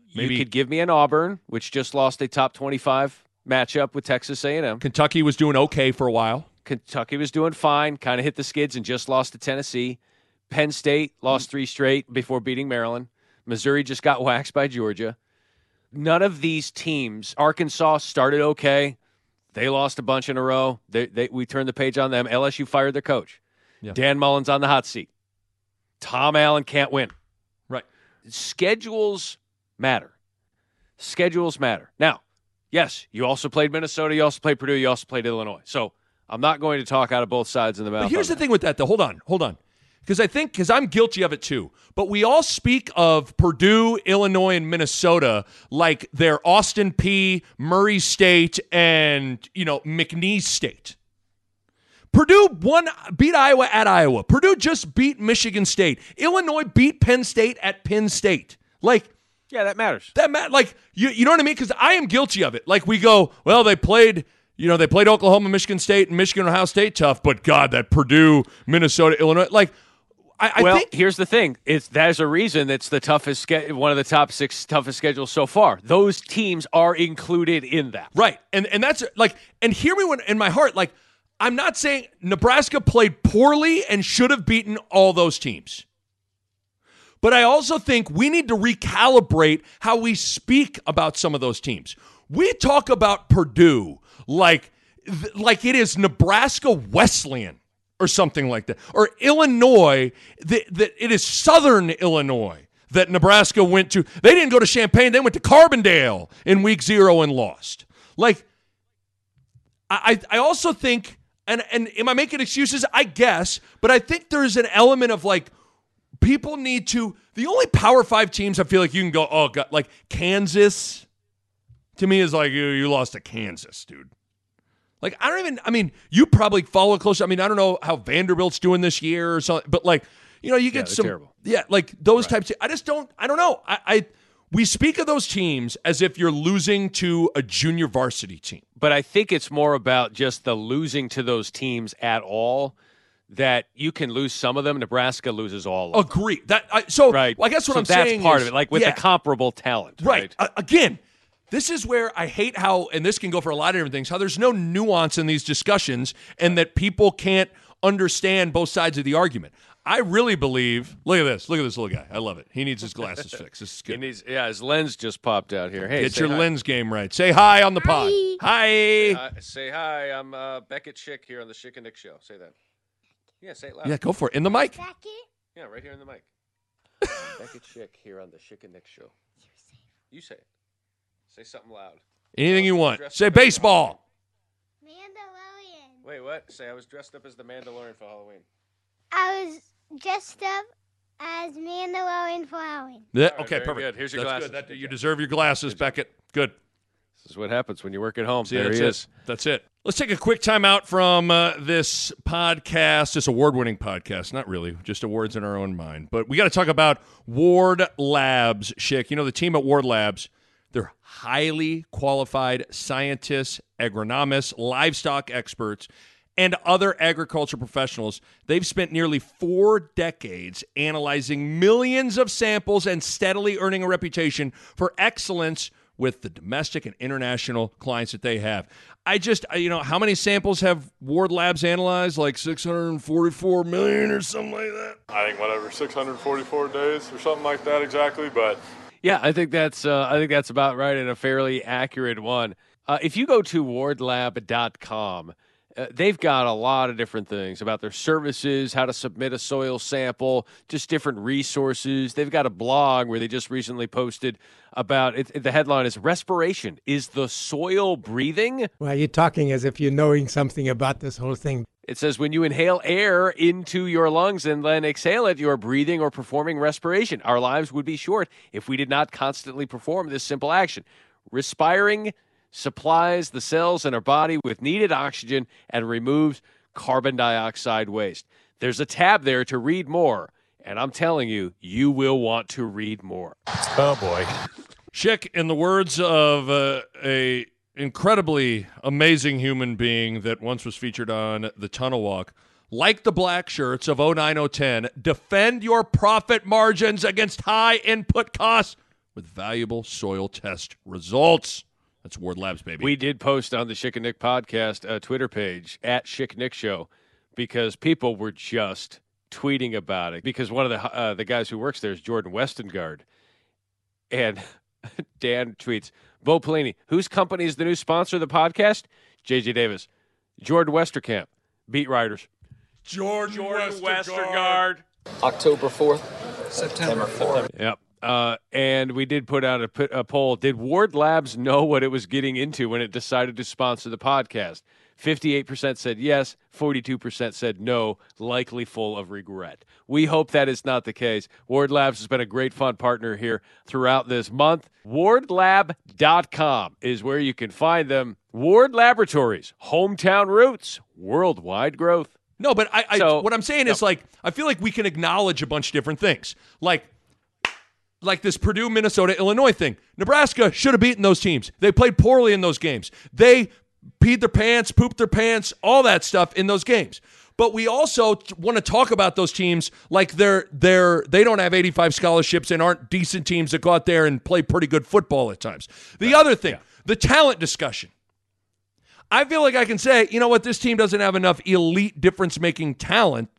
You could give me an Auburn, which just lost a top 25 matchup with Texas A&M. Kentucky was doing okay for a while. Kentucky was doing fine, kind of hit the skids and just lost to Tennessee. Penn State lost three straight before beating Maryland. Missouri just got waxed by Georgia. None of these teams, Arkansas started okay. They lost a bunch in a row. They, they, we turned the page on them. LSU fired their coach. Yeah. Dan Mullen's on the hot seat. Tom Allen can't win. Right. Schedules matter. Schedules matter. Now, yes, you also played Minnesota. You also played Purdue. You also played Illinois. So I'm not going to talk out of both sides of the mouth. But here's the thing with that, though. Hold on, hold on. Because I think, because I'm guilty of it too. But we all speak of Purdue, Illinois, and Minnesota like they're Austin Peay, Murray State, and you know McNeese State. Purdue won, beat Iowa at Iowa. Purdue just beat Michigan State. Illinois beat Penn State at Penn State. Like Yeah, that matters. that Matt, like you, you know what I mean? Because I am guilty of it. Like we go, well, they played, you know, they played Oklahoma, Michigan State, and Michigan, Ohio State tough, but God, that Purdue, Minnesota, Illinois, like I, I well, think here's the thing: it's there's a reason it's the toughest, one of the top six toughest schedules so far. Those teams are included in that. Right. And and that's like and hear me when in my heart like I'm not saying Nebraska played poorly and should have beaten all those teams. But I also think we need to recalibrate how we speak about some of those teams. We talk about Purdue like like it is Nebraska Wesleyan or something like that. Or Illinois that, it is Southern Illinois that Nebraska went to. They didn't go to Champaign, they went to Carbondale in week 0 and lost. Like I I also think and and am I making excuses? I guess, but I think there's an element of like people need to. The only Power Five teams I feel like you can go, oh god, like Kansas. To me, is like you, you lost to Kansas, dude. Like I don't even. I mean, you probably follow close. I mean, I don't know how Vanderbilt's doing this year or something, but like you know, you get they're some. terrible. Yeah, like those types. Of, I just don't. I don't know. I, I we speak of those teams as if you're losing to a junior varsity team. But I think it's more about just the losing to those teams at all. That you can lose some of them. Nebraska loses all of them. Agree. That I, so. Right. I guess what so I'm that's saying part is, of it. Like with yeah. the comparable talent. Right. Right. A- again, this is where I hate how, and this can go for a lot of different things, how there's no nuance in these discussions and that people can't understand both sides of the argument. I really believe, look at this. Look at this little guy. I love it. He needs his glasses fixed. This is He good. needs, yeah, his lens just popped out here. Hey, Get your hi. lens game right. Say hi on the pod. Hi. Uh, say hi. I'm uh, Beckett Schick here on the Schick and Nick Show. Say that. Yeah, say it loud. Yeah, go for it. In the mic. Beckett. Yeah, right here in the mic. Beckett Schick here on the Schick and Nick Show. You say it. You say something loud. Anything you want. Say up as a baseball. Mandalorian. Wait, what? Say I was dressed up as the Mandalorian for Halloween. I was dressed up as Mandalorian for Halloween. Yeah, All right, okay, very perfect. good. Here's your That's glasses. Good. That- Good you deserve your glasses, Beckett. Good. This is what happens when you work at home. See, there that's he it. is. That's it. Let's take a quick time out from uh, this podcast, this award winning podcast. Not really, just awards in our own mind. But we got to talk about Ward Labs, Schick. You know, the team at Ward Labs, they're highly qualified scientists, agronomists, livestock experts, and other agriculture professionals. They've spent nearly four decades analyzing millions of samples and steadily earning a reputation for excellence with the domestic and international clients that they have. I just, uh, you know, how many samples have Ward Labs analyzed? Like 644 million or something like that? I think whatever 644 days or something like that exactly. But Yeah, I think that's uh, I think that's about right and a fairly accurate one. Uh, if you go to wardlab.com, uh, they've got a lot of different things about their services, how to submit a soil sample, just different resources. They've got a blog where they just recently posted about it. The headline is "Respiration is the soil breathing." Well, you're talking as if you're knowing something about this whole thing. It says when you inhale air into your lungs and then exhale it, you are breathing or performing respiration. Our lives would be short if we did not constantly perform this simple action. Respiring supplies the cells in our body with needed oxygen and removes carbon dioxide waste. There's a tab there to read more, and I'm telling you, you will want to read more. oh boy, Schick, in the words of uh, a incredibly amazing human being that once was featured on the Tunnel Walk, like the black shirts of 09010, defend your profit margins against high input costs with valuable soil test results. That's Ward Labs, baby. We did post on the Schick and Nick podcast uh, Twitter page at Schick Nick Show because people were just tweeting about it. Because one of the uh, the guys who works there is Jordan Westengard, and Dan tweets, "Bo Pelini, whose company is the new sponsor of the podcast? JJ Davis, Jordan Westerkamp, beat writers. Jordan, Westergaard. October 4th, September 4th. Yep. Uh, and we did put out a, p- a poll. Did Ward Labs know what it was getting into when it decided to sponsor the podcast? 58% said yes, 42% said no, likely full of regret. We hope that is not the case. Ward Labs has been a great fun partner here throughout this month. Wardlab.com is where you can find them. Ward Laboratories, hometown roots, worldwide growth. No, but I, I So- what I'm saying is like I feel like we can acknowledge a bunch of different things. Like like this Purdue, Minnesota, Illinois thing. Nebraska should have beaten those teams. They played poorly in those games. They peed their pants, pooped their pants, all that stuff in those games. but we also t- want to talk about those teams like they're they're they don't have 85 scholarships and aren't decent teams that go out there and play pretty good football at times. The other thing, the talent discussion. I feel like I can say, you know what, this team doesn't have enough elite difference making talent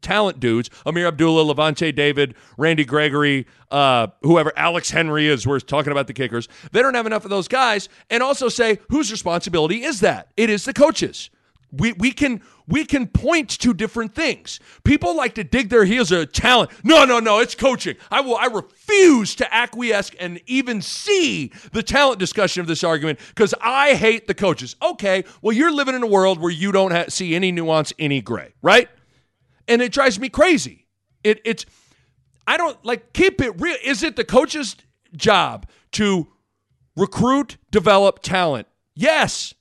talent dudes Ameer Abdullah, Lavonte David, Randy Gregory, uh, whoever, Alex Henery, is, we're talking about the kickers. They don't have enough of those guys. And also say, whose responsibility is that? It is the coaches. We, we can we can point to different things. People like to dig their heels at talent. No, no, no, it's coaching. I will I refuse to acquiesce and even see the talent discussion of this argument because I hate the coaches. Okay, well you're living in a world where you don't ha- see any nuance, any gray, right? And it drives me crazy. It it's I don't like keep it real. Is it the coach's job to recruit, develop talent? Yes.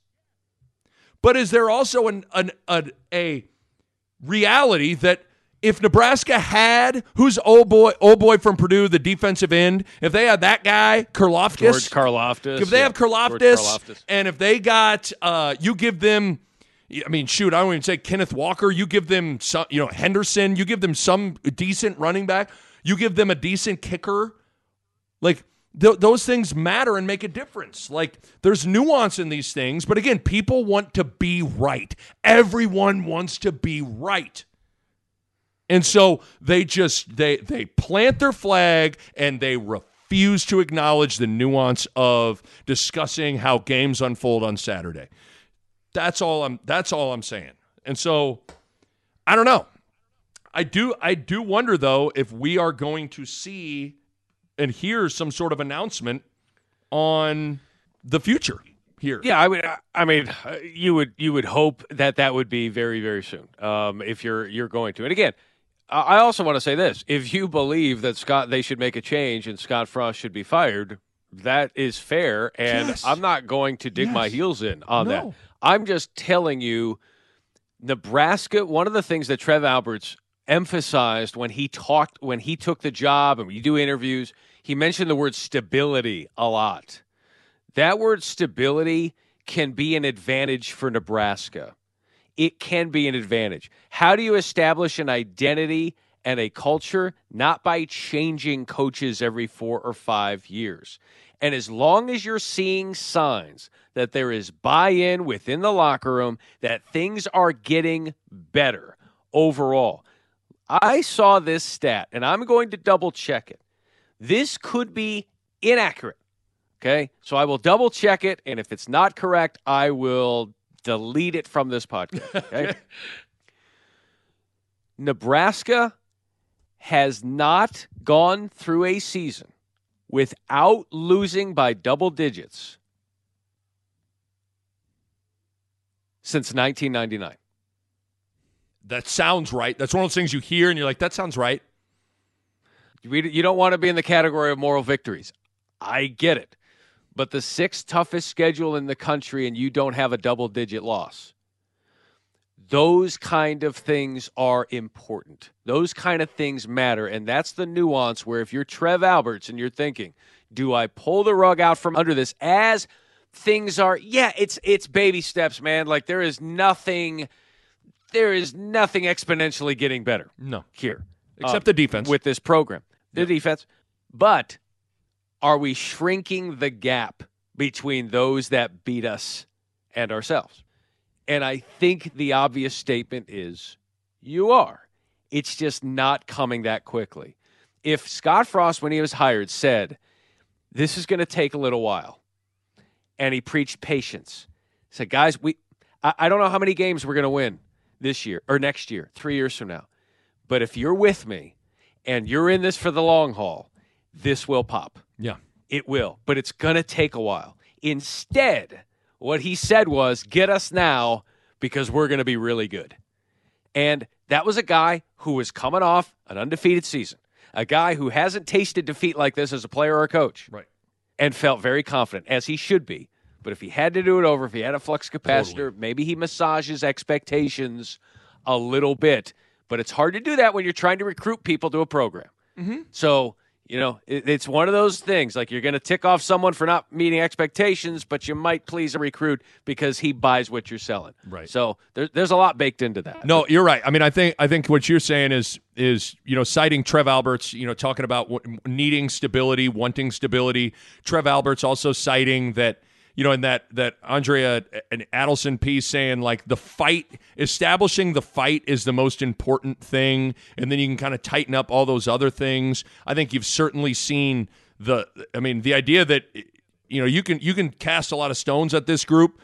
But is there also an, an, an a reality that if Nebraska had who's old boy old boy from Purdue, the defensive end, if they had that guy, Karlaftis, George Karlaftis. if they yeah, have Karlaftis, Karlaftis. and if they got uh, you give them I mean, shoot, I don't even say Kenneth Walker. You give them some, you know, Henderson. You give them some decent running back. You give them a decent kicker. Like th- those things matter and make a difference. Like there's nuance in these things, but again, people want to be right. Everyone wants to be right. And so they just they they plant their flag and they refuse to acknowledge the nuance of discussing how games unfold on Saturday. That's all I'm that's all I'm saying. And so I don't know. I do I do wonder though if we are going to see and hear some sort of announcement on the future here. Yeah, I would. I mean, you would you would hope that that would be very very soon. Um, if you're you're going to, and again, I also want to say this: if you believe that Scott they should make a change and Scott Frost should be fired, that is fair, and Yes. I'm not going to dig my heels in on that. I'm just telling you, Nebraska. One of the things that Trev Alberts emphasized when he talked when he took the job and when you do interviews, he mentioned the word stability a lot. That word stability can be an advantage for Nebraska. It can be an advantage. How do you establish an identity and a culture? Not by changing coaches every four or five years. And as long as you're seeing signs that there is buy in within the locker room, that things are getting better overall. I saw this stat and I'm going to double check it. This could be inaccurate. Okay. So I will double check it. And if it's not correct, I will delete it from this podcast. Okay. Nebraska has not gone through a season without losing by double digits since 1999. That sounds right. That's one of those things you hear and you're like, that sounds right. You don't want to be in the category of moral victories. I get it. But the sixth toughest schedule in the country and you don't have a double digit loss. Those kind of things are important. Those kind of things matter. And that's the nuance where if you're Trev Alberts and you're thinking, do I pull the rug out from under this as things are yeah, it's it's baby steps, man. Like there is nothing there is nothing exponentially getting better No. here. Except uh, the defense. with this program. The defense. But are we shrinking the gap between those that beat us and ourselves? And I think the obvious statement is you are. It's just not coming that quickly. If Scott Frost, when he was hired, said, This is going to take a little while, and he preached patience, said, Guys, we, I, I don't know how many games we're going to win this year or next year, three years from now. But if you're with me and you're in this for the long haul, this will pop. Yeah. It will, but it's going to take a while. Instead, what he said was, get us now because we're going to be really good. And that was a guy who was coming off an undefeated season, a guy who hasn't tasted defeat like this as a player or a coach. Right. And felt very confident, as he should be. But if he had to do it over, if he had a flux capacitor, maybe he massages expectations a little bit. But it's hard to do that when you're trying to recruit people to a program. Mm-hmm. So You know, it, it's one of those things. Like you're going to tick off someone for not meeting expectations, but you might please a recruit because he buys what you're selling. Right. So there, there's a lot baked into that. No, you're right. I mean, I think I think what you're saying is is you know citing Trev Alberts, you know, talking about needing stability, wanting stability. Trev Alberts also citing that you know in that that Andrea and Adelson piece saying like the fight, establishing the fight is the most important thing, and then you can kind of tighten up all those other things. I think you've certainly seen the. I mean, the idea that you know you can you can cast a lot of stones at this group.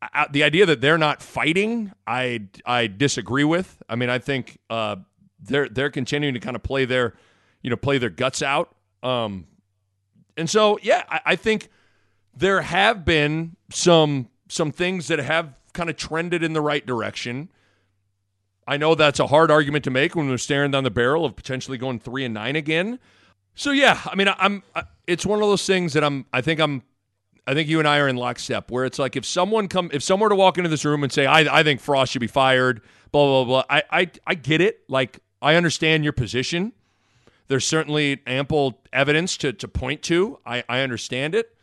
I, the idea that they're not fighting, I I disagree with. I mean, I think uh, they're they're continuing to kind of play their, you know, play their guts out. Um, and so yeah, I, I think there have been some some things that have kind of trended in the right direction. I know that's a hard argument to make when we're staring down the barrel of potentially going three and nine again. So yeah, I mean, I'm. I, it's one of those things that I'm. I think I'm. I think you and I are in lockstep where it's like if someone come if someone were to walk into this room and say I I think Frost should be fired, blah blah blah. I I I get it. Like I understand your position. There's certainly ample evidence to to point to. I I understand it.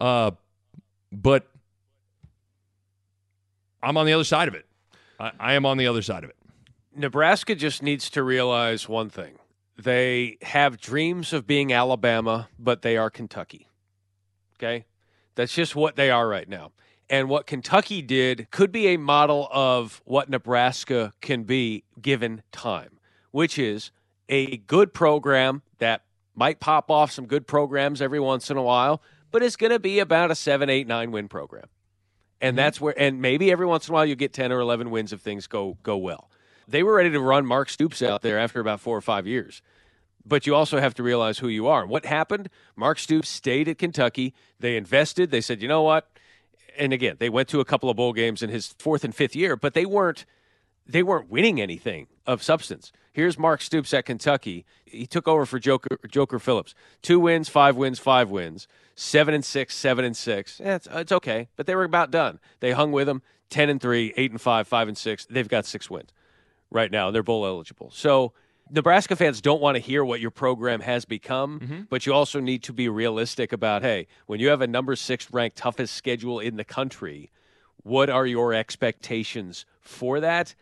Uh, but I'm on the other side of it. I, I am on the other side of it. Nebraska just needs to realize one thing. They have dreams of being Alabama, but they are Kentucky. Okay? That's just what they are right now. And what Kentucky did could be a model of what Nebraska can be given time, which is a good program that might pop off some good programs every once in a while, but it's going to be about a seven, eight, nine win program. And mm-hmm. that's where, and maybe every once in a while you get 10 or 11 wins if things go, go well. They were ready to run Mark Stoops out there after about four or five years. But you also have to realize who you are. What happened? Mark Stoops stayed at Kentucky. They invested. They said, you know what? And again, they went to a couple of bowl games in his fourth and fifth year, but they weren't they weren't winning anything of substance. Here's Mark Stoops at Kentucky. He took over for Joker Joker Phillips. Two wins, five wins, five wins. Seven and six, seven and six. Yeah, it's, it's okay, but they were about done. They hung with them Ten and three, eight and five, five and six. They've got six wins right now. They're bowl eligible. So Nebraska fans don't want to hear what your program has become, Mm-hmm. but you also need to be realistic about hey, when you have a number six ranked toughest schedule in the country, what are your expectations for that?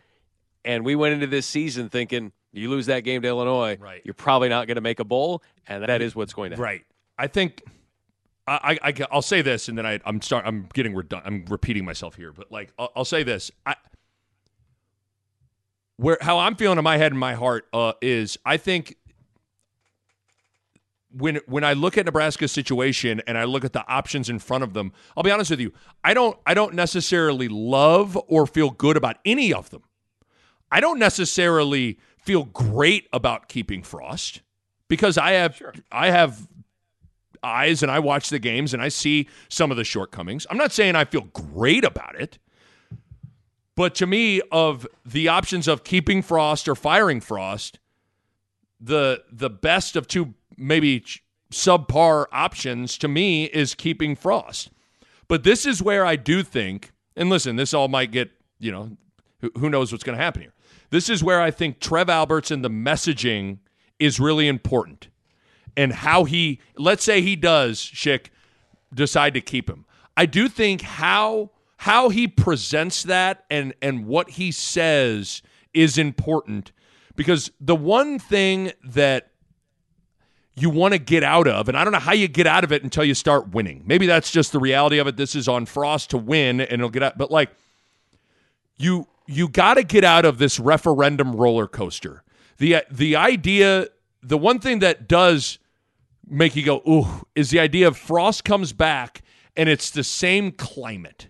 And we went into this season thinking you lose that game to Illinois, Right. you're probably not going to make a bowl, and that is what's going to happen. Right. I think I, I I'll say this, and then I, I'm start. I'm getting redund- I'm repeating myself here, but like I'll, I'll say this. I where how I'm feeling in my head and my heart uh, is I think when when I look at Nebraska's situation and I look at the options in front of them, I'll be honest with you. I don't I don't necessarily love or feel good about any of them. I don't necessarily feel great about keeping Frost because I have I have eyes and I watch the games and I see some of the shortcomings. I'm not saying I feel great about it. But to me of the options of keeping Frost or firing Frost, the the best of two maybe subpar options to me is keeping Frost. But this is where I do think, and listen, this all might get, you know, who, who knows what's going to happen here. This is where I think Trev Alberts and the messaging is really important. And how he, let's say he does, Schick, decide to keep him. I do think how how he presents that and and what he says is important because the one thing that you want to get out of, and I don't know how you get out of it until you start winning. Maybe that's just the reality of it. This is on Frost to win, and he'll get out. But like, you you got to get out of this referendum roller coaster. the The idea, the one thing that does make you go ooh is the idea of Frost comes back and it's the same climate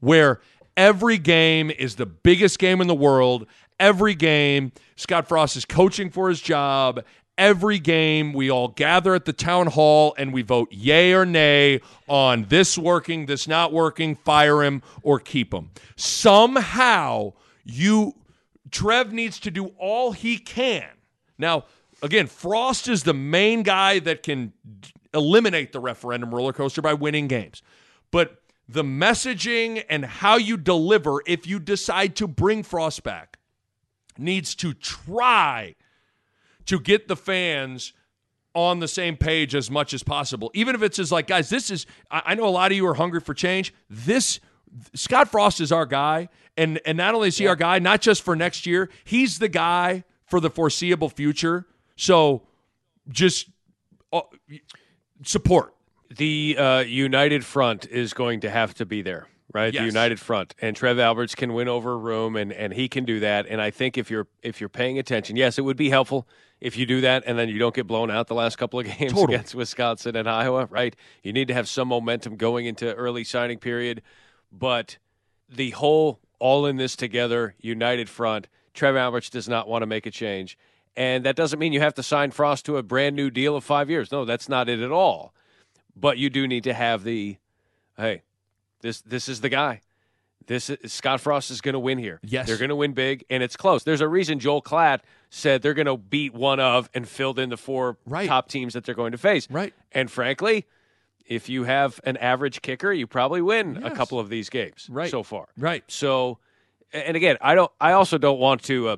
where every game is the biggest game in the world. Every game, Scott Frost is coaching for his job. Every game, we all gather at the town hall and we vote yay or nay on this working, this not working, fire him or keep him. Somehow, you, Trev needs to do all he can. Now, again, Frost is the main guy that can eliminate the referendum roller coaster by winning games. But the messaging and how you deliver, if you decide to bring Frost back, needs to try to get the fans on the same page as much as possible. Even if it's just like, guys, this is I, I know a lot of you are hungry for change. This Scott Frost is our guy. And and not only is he our guy, not just for next year, he's the guy for the foreseeable future. So just uh, support. The uh, united front is going to have to be there, right? The united front, and Trev Alberts can win over a room, and, and he can do that. And I think if you're if you're paying attention, yes, it would be helpful if you do that, and then you don't get blown out the last couple of games Totally. against Wisconsin and Iowa, right? You need to have some momentum going into early signing period, but the whole all in this together united front. Trev Alberts does not want to make a change. And that doesn't mean you have to sign Frost to a brand new deal of five years. No, that's not it at all. But you do need to have the, hey, this this is the guy. This is, Scott Frost is going to win here. Yes. they're going to win big, and it's close. There's a reason Joel Klatt said they're going to beat one of and filled in the four Right. top teams that they're going to face. Right. And frankly, if you have an average kicker, you probably win a couple of these games Right. so far. Right. So, and again, I don't. I also don't want to uh,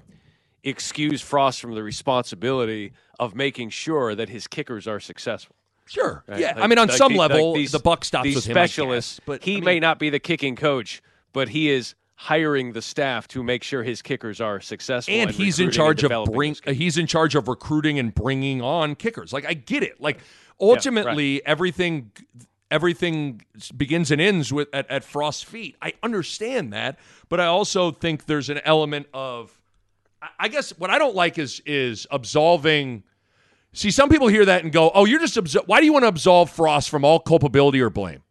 excuse Frost from the responsibility of making sure that his kickers are successful. Sure. right? Yeah. I mean, on like some the- like level, these- the buck stops with him. I guess. but he I mean, may not be the kicking coach, but he is hiring the staff to make sure his kickers are successful. and he's in charge of bring. he's in charge of recruiting and bringing on kickers. Like I get it. Like ultimately, everything everything begins and ends with at, at Frost's feet. I understand that, but I also think there's an element of. I- guess what I don't like is is absolving. See, some people hear that and go, "Oh, you're just absol- why do you want to absolve Frost from all culpability or blame?"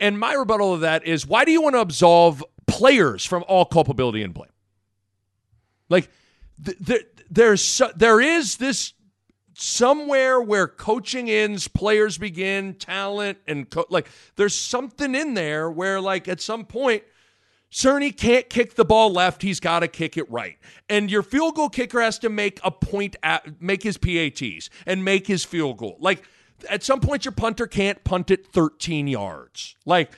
And my rebuttal of that is, why do you want to absolve players from all culpability and blame? Like, th- there, there's there is this somewhere where coaching ends, players begin, talent and co- like there's something in there where like at some point. Cerni can't kick the ball left. He's got to kick it right. And your field goal kicker has to make a point at make his PATs and make his field goal. Like at some point your punter can't punt it 13 yards. Like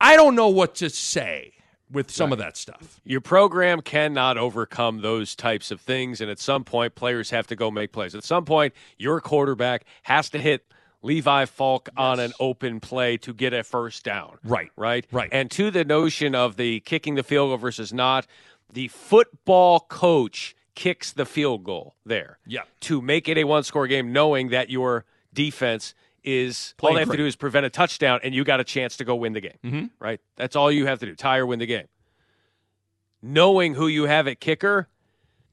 I don't know what to say with some of that stuff. Your program cannot overcome those types of things, and at some point, players have to go make plays. At some point, your quarterback has to hit Levi Falck on an open play to get a first down. Right. Right. Right. And to the notion of the kicking the field goal versus not, the football coach kicks the field goal there. Yeah. To make it a one score game, knowing that your defense is all Playing they have to do is prevent a touchdown and you got a chance to go win the game. Mhm. Right? That's all you have to do. Tie or win the game. Knowing who you have at kicker,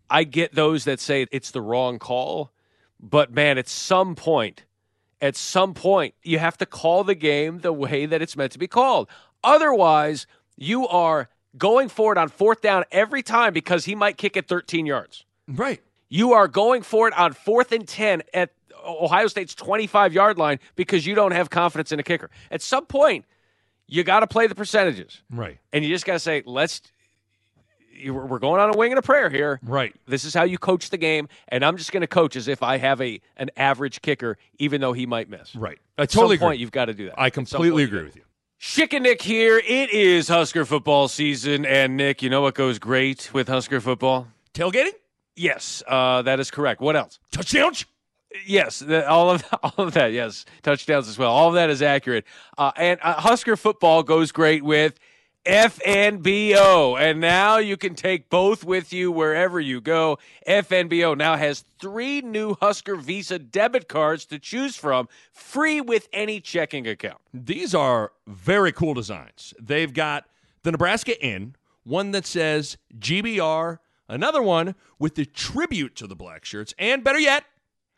I get those that say it's the wrong call, but man, at some point, at some point, you have to call the game the way that it's meant to be called. Otherwise, you are going for it on fourth down every time because he might kick it 13 yards. Right. You are going for it on fourth and 10 at Ohio State's 25 yard line because you don't have confidence in a kicker. At some point, you got to play the percentages. Right. And you just got to say, let's, we're going on a wing and a prayer here. Right. This is how you coach the game. And I'm just going to coach as if I have a an average kicker, even though he might miss. Right. I At totally some point, agree. you've got to do that. I completely agree with you. Schick and Nick here. It is Husker football season. And Nick, you know what goes great with Husker football? Tailgating? Yes, uh, that is correct. What else? Touchdowns? Yes, the, all of all of that. Yes, touchdowns as well. All of that is accurate. Uh, and uh, Husker football goes great with FNBO, and now you can take both with you wherever you go. FNBO now has three new Husker Visa debit cards to choose from, free with any checking account. These are very cool designs. They've got the Nebraska N, one that says GBR, another one with the tribute to the black shirts, and better yet,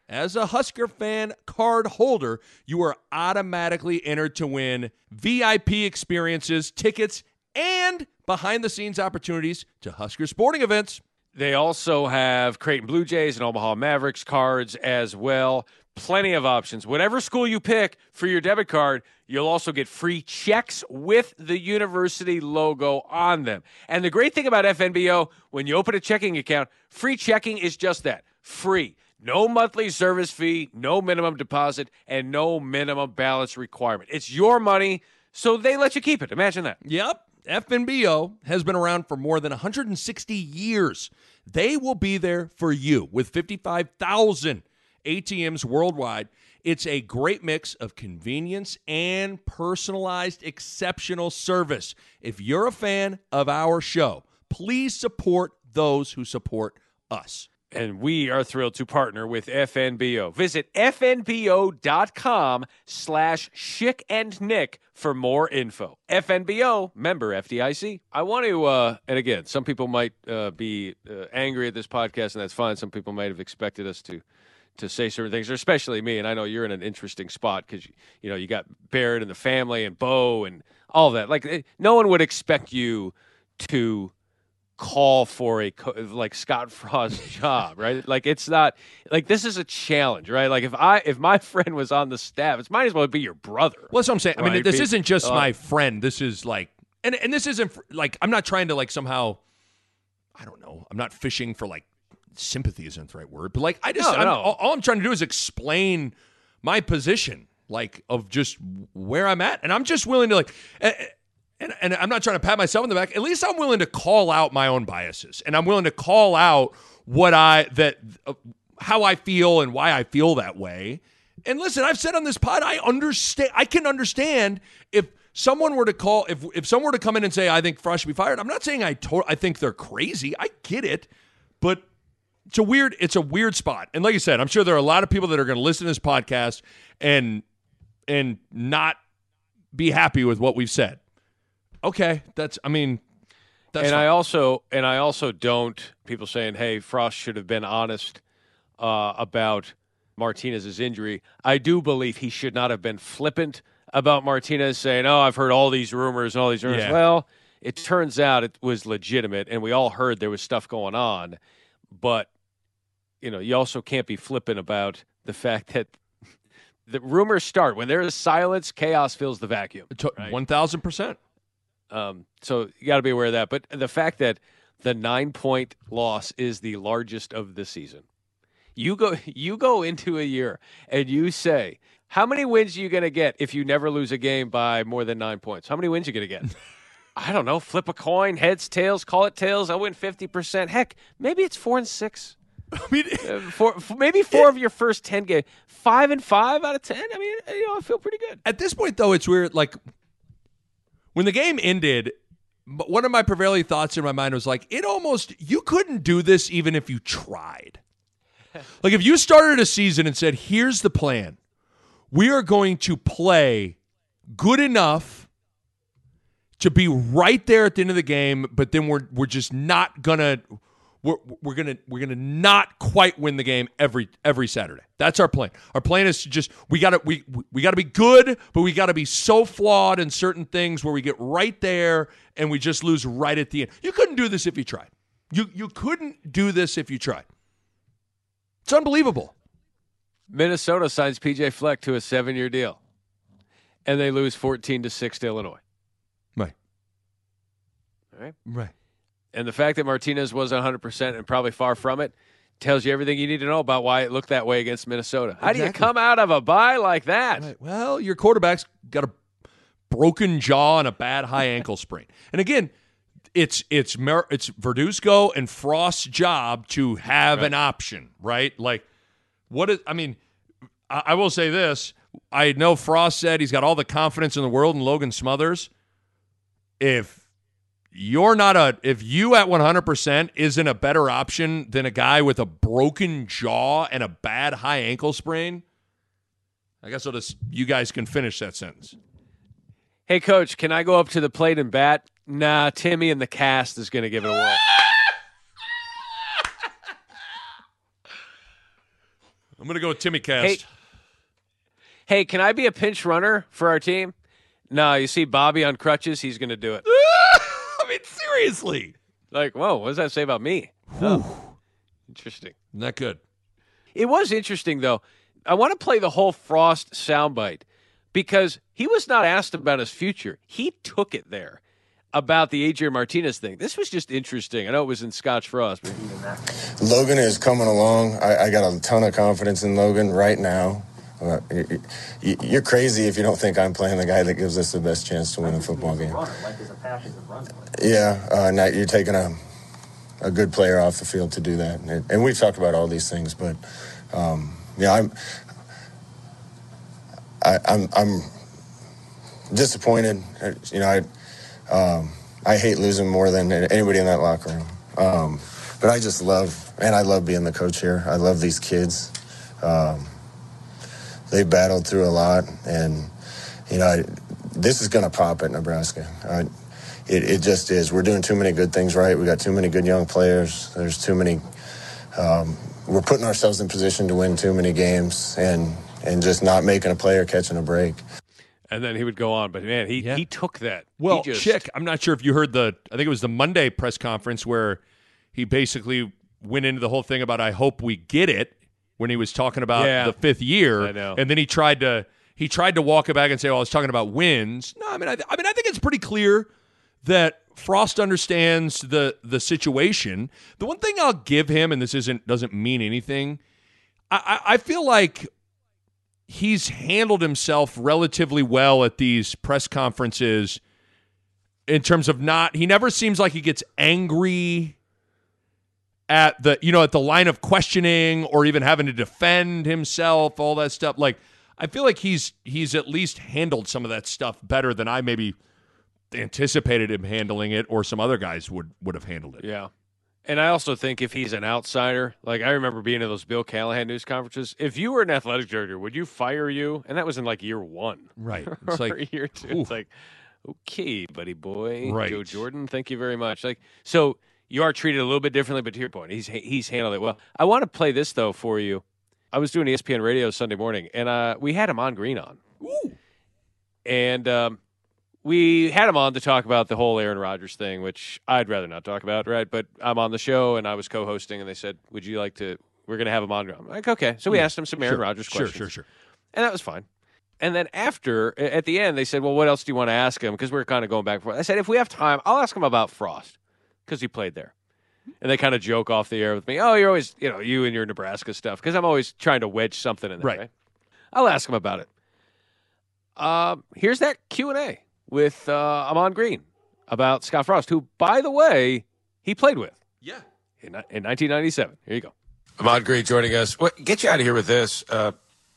as a Husker fan card holder, you are automatically entered to win VIP experiences, tickets, and behind the scenes opportunities to Husker sporting events. They also have Creighton Blue Jays and Omaha Mavericks cards as well. Plenty of options. Whatever school you pick for your debit card, you'll also get free checks with the university logo on them. And the great thing about FNBO, when you open a checking account, free checking is just that free. No monthly service fee, no minimum deposit, and no minimum balance requirement. It's your money, so they let you keep it. Imagine that. Yep. FNBO has been around for more than 160 years. They will be there for you with 55,000 ATMs worldwide. It's a great mix of convenience and personalized, exceptional service. If you're a fan of our show, please support those who support us. And we are thrilled to partner with FNBO. Visit fnbo.com slash Schick and Nick for more info. FNBO, member FDIC. I want to, uh, and again, some people might uh, be uh, angry at this podcast, and that's fine. Some people might have expected us to to say certain things, especially me. And I know you're in an interesting spot because you know you got Barrett and the family and Bo and all that. Like eh, no one would expect you to call for a co- like Scott Frost job, right? Like it's not like this is a challenge, right? Like if I if my friend was on the staff, it might as well be your brother. Well, that's what I'm saying. I mean, this Be- isn't just uh, my friend. This is like, and and this isn't like I'm not trying to like somehow, I don't know. I'm not fishing for like sympathy isn't the right word, but like I just No, I'm, no. All, all I'm trying to do is explain my position, like of just where I'm at, and I'm just willing to like. And, and, I'm not trying to pat myself on the back. At least I'm willing to call out my own biases, and I'm willing to call out what I that uh, how I feel and why I feel that way. And listen, I've said on this pod, I understand. I can understand if someone were to call, if if someone were to come in and say, "I think Frost should be fired." I'm not saying I to- I think they're crazy. I get it, but it's a weird it's a weird spot. And like I said, I'm sure there are a lot of people that are going to listen to this podcast and and not be happy with what we've said. Okay, that's I mean that's and fine. I also and I also don't people saying, "Hey, Frost should have been honest uh, about Martinez's injury." I do believe he should not have been flippant about Martinez saying, "Oh, I've heard all these rumors and all these rumors." Yeah. Well, it turns out it was legitimate, and we all heard there was stuff going on, but you know, you also can't be flippant about the fact that the rumors start when there is silence, chaos fills the vacuum. One thousand percent. Um, so you got to be aware of that. But the fact that the nine point loss is the largest of the season, you go you go into a year and you say, how many wins are you going to get if you never lose a game by more than nine points? How many wins are you going to get? I don't know. Flip a coin, heads, tails, call it tails. I win fifty percent. Heck, maybe it's four and six. I mean, Uh, four, maybe four of your first ten games, five and five out of ten. I mean, you know, I feel pretty good. At this point, though, it's weird. Like when the game ended, one of my prevailing thoughts in my mind was like, it almost you couldn't do this even if you tried. like if you started a season and said, "Here's the plan: we are going to play good enough." To be right there at the end of the game, but then we're we're just not gonna we're, we're gonna we're gonna not quite win the game every every Saturday. That's our plan. Our plan is to just we gotta we we gotta be good, but we gotta be so flawed in certain things where we get right there and we just lose right at the end. You couldn't do this if you tried. You you couldn't do this if you tried. It's unbelievable. Minnesota signs PJ Fleck to a seven year deal, and they lose fourteen to six to Illinois. Right. All right. Right. And the fact that Martinez was 100% and probably far from it tells you everything you need to know about why it looked that way against Minnesota. How do you come out of a bye like that? Well, your quarterback's got a broken jaw and a bad high ankle sprain. And again, it's it's Mer- it's Verduzco and Frost's job to have an option, right? Like, what is? I mean, I, I will say this: I know Frost said he's got all the confidence in the world in Logan Smothers. If you're not a, if you at 100 percent isn't a better option than a guy with a broken jaw and a bad high ankle sprain, I guess I'll just you guys can finish that sentence. Hey, coach, can I go up to the plate and bat? Nah, Timmy and the cast is going to give it a whirl. I'm gonna go with Timmy Cast. Hey, hey, can I be a pinch runner for our team? No, you see Bobby on crutches, he's going to do it. I mean, seriously. Like, whoa, what does that say about me? Oh, interesting. Not good. It was interesting, though. I want to play the whole Frost soundbite because he was not asked about his future. He took it there about the Adrian Martinez thing. This was just interesting. I know it was in Scotch Frost. But Logan is coming along. I, I got a ton of confidence in Logan right now. Uh, you're crazy if you don't think I'm playing the guy that gives us the best chance to win a football game. Yeah, uh, now you're taking a a good player off the field to do that, and, and we've talked about all these things, but um, yeah, I'm, I, I'm, I'm disappointed. You know, I, um, I hate losing more than anybody in that locker room. Um, but I just love, and I love being the coach here. I love these kids. Um, they battled through a lot, and you know, I, this is going to pop at Nebraska. I, it, it just is. We're doing too many good things right. We got too many good young players. There's too many. Um, we're putting ourselves in position to win too many games, and and just not making a play or catching a break. And then he would go on, but man, he he took that. Well, just, Schick, I'm not sure if you heard the. I think it was the Monday press conference where he basically went into the whole thing about I hope we get it when he was talking about Yeah. the fifth year, I know. and then he tried to he tried to walk it back and say, "Oh, I was talking about wins." No, I mean, I, I mean, I think it's pretty clear that Frost understands the the situation. The one thing I'll give him, and this isn't doesn't mean anything, I, I, I feel like he's handled himself relatively well at these press conferences in terms of not he never seems like he gets angry at the you know at the line of questioning or even having to defend himself all that stuff like i feel like he's he's at least handled some of that stuff better than i maybe anticipated him handling it or some other guys would would have handled it Yeah. And I also think if he's an outsider, like I remember being in those Bill Callahan news conferences, if you were an athletic director, would you fire you? And that was in like year one. Right. It's like, year two. ooh. It's like, okay, buddy boy. Right. Joe Jordan, thank you very much. Like so you are treated a little bit differently, but to your point, he's he's handled it well. I want to play this though for you. I was doing ESPN radio Sunday morning, and uh, we had him on Green on. And um, we had him on to talk about the whole Aaron Rodgers thing, which I'd rather not talk about, right? But I'm on the show and I was co-hosting, and they said, "Would you like to?" We're going to have him on. I'm like, okay. So we Yeah. asked him some Aaron Sure. Rodgers questions. sure, sure. Sure. And that was fine. And then after, at the end, they said, "Well, what else do you want to ask him?" Because we are kind of going back and forth. I said, "If we have time, I'll ask him about Frost because he played there." And they kind of joke off the air with me. Oh, you're always, you know, you and your Nebraska stuff because I'm always trying to wedge something in there. Right. Right. I'll ask him about it. Um, here's that Q and A with uh, Ahman Green about Scott Frost, who, by the way, he played with. Yeah. In, in 1997. Here you go. Ahman Green joining us. What, get you out of here with this. Uh,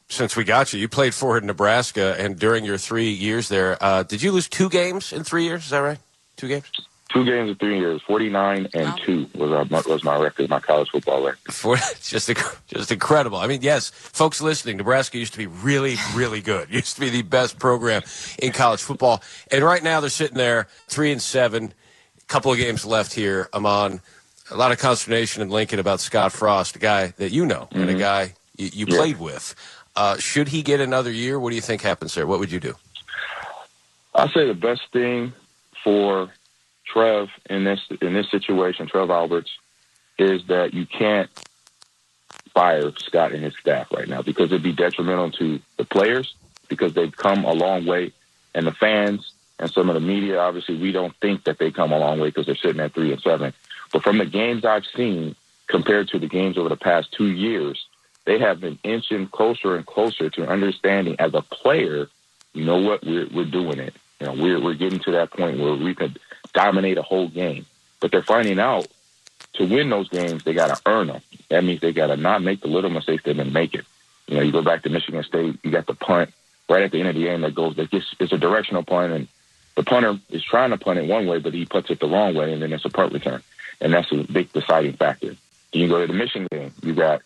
since we got you, you played for in Nebraska, and during your three years there, uh, did you lose two games in three years? Is that right? Two games? Two games in three years, forty nine and two was our, was my record, my college football record. For, it's just just incredible. I mean, yes, folks listening, Nebraska used to be really, really good. Used to be the best program in college football, and right now they're sitting there three and seven. A couple of games left here. I'm on a lot of consternation in Lincoln about Scott Frost, a guy that you know and a Mhm. guy you, you Yeah. played with. Uh, should he get another year? What do you think happens there? What would you do? I say the best thing for Trev in this in this situation, Trev Alberts, is that you can't fire Scott and his staff right now because it'd be detrimental to the players because they've come a long way, and the fans and some of the media. Obviously, we don't think that they come a long way because they're sitting at three and seven. But from the games I've seen compared to the games over the past two years, they have been inching closer and closer to understanding as a player. You know what? We're we're doing it. You know, we're we're getting to that point where we could dominate a whole game. But they're finding out to win those games, they got to earn them. That means they got to not make the little mistakes they've been making. You know, you go back to Michigan State, you got the punt right at the end of the game that goes. That gets it's a directional punt, and the punter is trying to punt it one way, but he puts it the wrong way, and then it's a punt return, and that's a big deciding factor. You go to the Michigan game, you got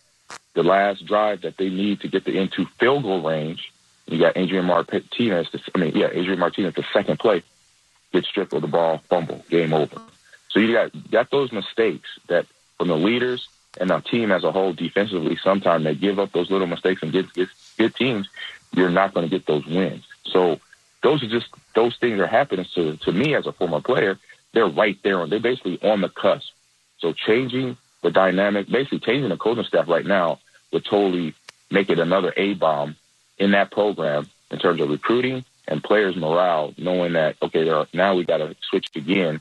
the last drive that they need to get the into field goal range. You got Adrian Martinez. I mean, yeah, Adrian Martinez, the second play, gets stripped of the ball, fumble, game over. So you got got those mistakes that from the leaders and the team as a whole defensively. Sometimes they give up those little mistakes and get get good teams. You're not going to get those wins. So those are just those things are happening to to me as a former player. They're right there. They're basically on the cusp. So changing the dynamic, basically changing the coaching staff right now would totally make it another A bomb in that program in terms of recruiting and players' morale, knowing that okay, are, now we got to switch again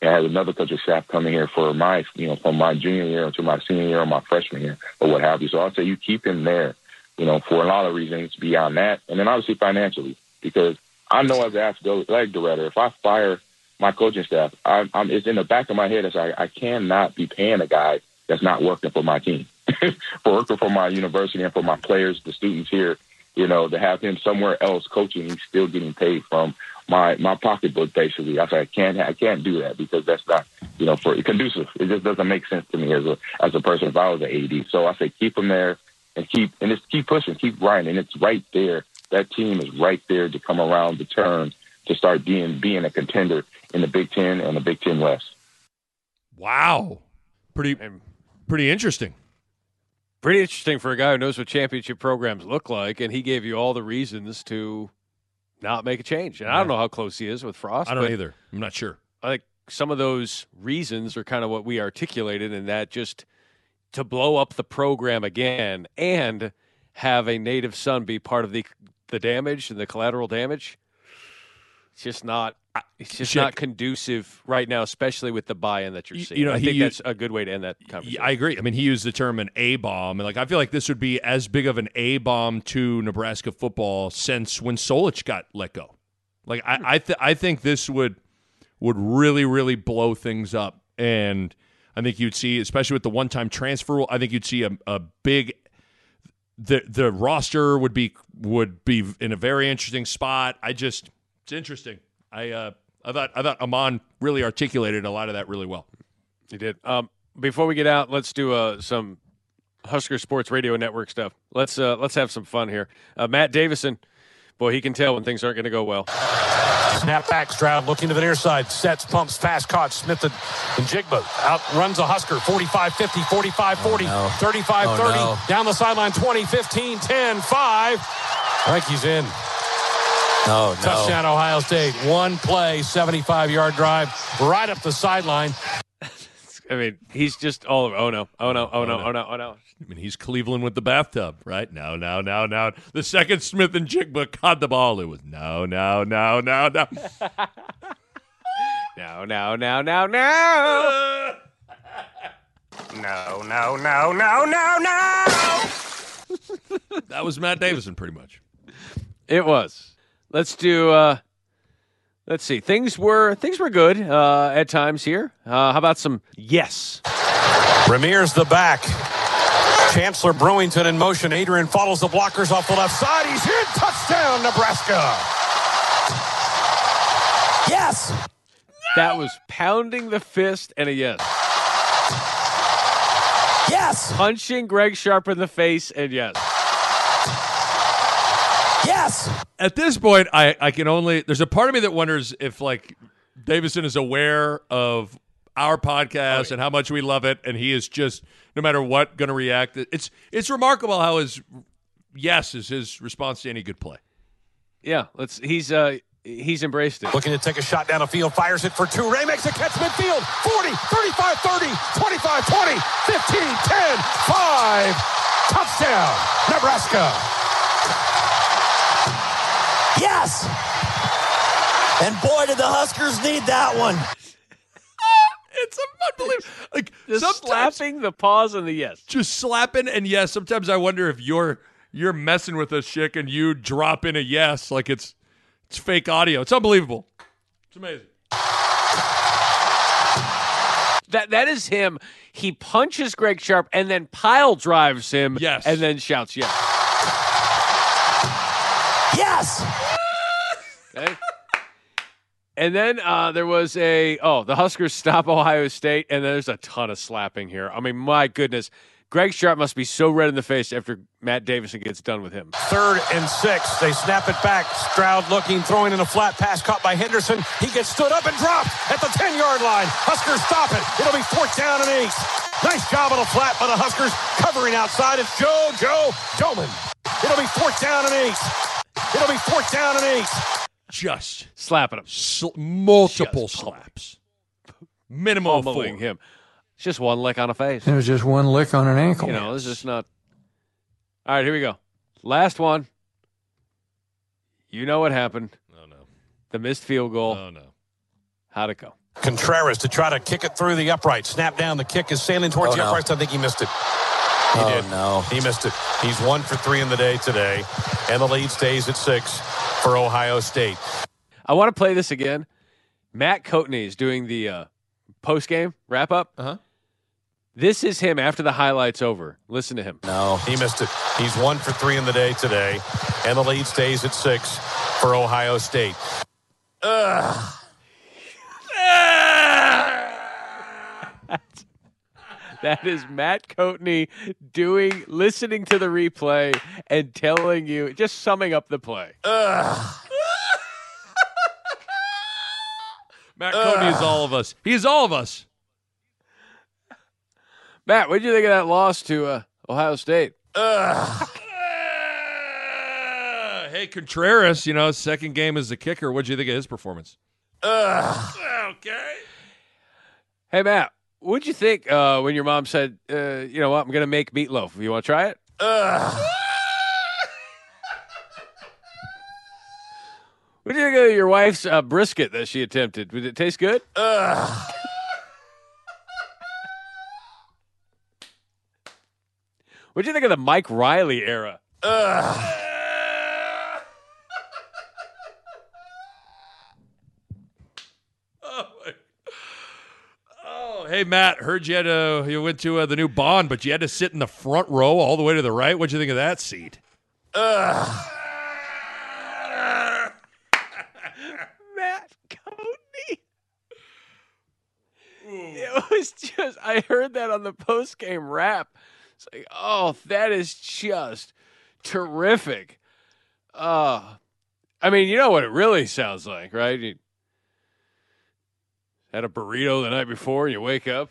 and have another coaching staff coming here for my, you know, from my junior year to my senior year or my freshman year or what have you. So I'd say you keep him there, you know, for a lot of reasons beyond that, and then obviously financially because I know as an athletic director, if I fire my coaching staff, I'm, I'm, it's in the back of my head as I, I cannot be paying a guy that's not working for my team. for working for my university and for my players, the students here. You know, to have him somewhere else coaching, he's still getting paid from my my pocketbook. Basically, I said I can't I can't do that because that's not you know for conducive. It just doesn't make sense to me as a as a person if I was an AD. So I say keep him there and keep and just keep pushing, keep grinding. And it's right there. That team is right there to come around the turn to start being being a contender in the Big Ten and the Big Ten West. Wow, pretty pretty interesting. Pretty interesting for a guy who knows what championship programs look like, and he gave you all the reasons to not make a change. And I don't know how close he is with Frost. I don't either. I'm not sure. I think some of those reasons are kind of what we articulated, and that just to blow up the program again and have a native son be part of the the damage and the collateral damage. It's just not. It's just Shit. not conducive right now, especially with the buy-in that you're seeing. you know, I think used- that's a good way to end that conversation. I agree. I mean, he used the term an A bomb, and like I feel like this would be as big of an A bomb to Nebraska football since when Solich got let go. Like I, hmm. I, th- I think this would would really, really blow things up, and I think you'd see, especially with the one time transfer rule, I think you'd see a, a big the the roster would be would be in a very interesting spot. I just it's interesting. I uh I thought I thought Ahman really articulated a lot of that really well. He did. Um, before we get out, let's do uh, some Husker Sports Radio Network stuff. Let's uh, let's have some fun here. Uh, Matt Davison, boy, he can tell when things aren't going to go well. Snap back, Stroud looking to the near side. Sets, pumps, fast caught. Smith and, Njigba out runs a Husker. 45 50, 45 40, 35 Oh, 30. no. Down the sideline 20 15, 10 5. I think he's in. No, oh, no. Touchdown, Ohio State. One play, 75 yard drive, right up the sideline. I mean, he's just oh, oh, all over. Oh no! Oh no! Oh no! Oh no! Oh no! I mean, he's Cleveland with the bathtub, right? No, no, no, no. The second Smith-Njigba caught the ball, it was no, no, no, no, no. No! No! No! No! No! No, no, no, no, no, no. that was Matt Davison, pretty much. It was. Let's do. Uh, let's see. Things were things were good uh, at times here. Uh, how about some yes? Ramirez the back. Chancellor Brewington in motion. Adrian follows the blockers off the left side. He's hit. Touchdown, Nebraska. Yes. That was pounding the fist and a yes. Yes. Punching Greg Sharpe in the face and yes. Yes. At this point, I, I can only there's a part of me that wonders if like Davison is aware of our podcast and how much we love it, and he is just no matter what going to react. It's it's remarkable how his yes is his response to any good play. Yeah, let's. He's uh he's embraced it. Looking to take a shot down the field, fires it for two. Ray makes a catch midfield. 40, 35, 30, 25, 20, 15, 10, 5. Touchdown, Nebraska. Yes. And boy, did the Huskers need that one. It's unbelievable. Like Just sometimes slapping the pause and the yes. just slapping, and yes, sometimes I wonder if you're you're messing with us, Schick, and you drop in a yes like it's it's fake audio. It's unbelievable. It's amazing. That that is him. He punches Greg Sharpe and then pile drives him. Yes. and then shouts yes. Yes. Okay. And then uh, there was a oh the Huskers stop Ohio State, and there's a ton of slapping here. I mean, my goodness, Greg Sharpe must be so red in the face after Matt Davison gets done with him. Third and six. They snap it back. Stroud looking, throwing in a flat pass caught by Henderson. He gets stood up and dropped at the 10 yard line. Huskers stop it. It'll be fourth down and eight. Nice job on a flat by the Huskers. Covering outside. It's Joe, Joe, Domann. It'll be fourth down and eight. It'll be fourth down and eight. Just Slapping him, sl- multiple slaps, minimum of four. pummeling him. It's just one lick on a face. It was just one lick on an ankle. You know, this is just not. All right, here we go. Last one. You know what happened. Oh no. The missed field goal. Oh no. How'd it go? Contreraz to try to kick it through the upright. Snap down. The kick is sailing towards Oh, the no. uprights. I think he missed it. He Oh, did. no. He missed it. He's one for three in the day today, and the lead stays at six for Ohio State. I want to play this again. Matt Coatney is doing the uh, post game wrap up. Uh-huh. This is him after the highlights over. Listen to him. No. He missed it. He's one for three in the day today, and the lead stays at six for Ohio State. Ugh. That is Matt Coatney doing, listening to the replay and telling you, just summing up the play. Matt Coatney is all of us. He is all of us. Matt, what did you think of that loss to uh, Ohio State? Uh, hey, Contreraz, you know, second game as the kicker. What'd you think of his performance? okay. Hey, Matt, what'd you think uh, when your mom said, uh, you know what, I'm going to make meatloaf? You want to try it? What do you think of your wife's uh, brisket that she attempted? Did it taste good? What do you think of the Mike Riley era? Oh, hey Matt, heard you had to, you went to uh, the new Bond, but you had to sit in the front row all the way to the right. What'd you think of that seat? Matt Coatney. It was just I heard that on the post game wrap. It's like, oh, that is just terrific. Uh I mean, you know what it really sounds like, right? You had a burrito the night before and you wake up.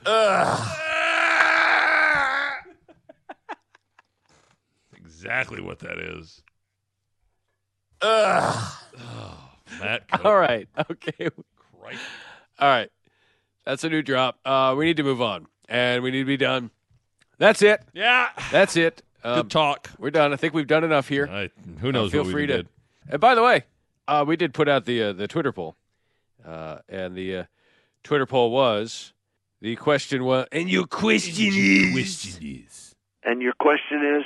Exactly what that is. Ugh. Matt. All right. Okay. Christ. All right. That's a new drop. Uh, we need to move on, and we need to be done. That's it. Yeah. That's it. Um, Good talk. We're done. I think we've done enough here. I, who knows Uh, feel what we free to. did. And by the way, uh, we did put out the uh, the Twitter poll, uh, and the uh, Twitter poll was the question was, and your question is, And your question is?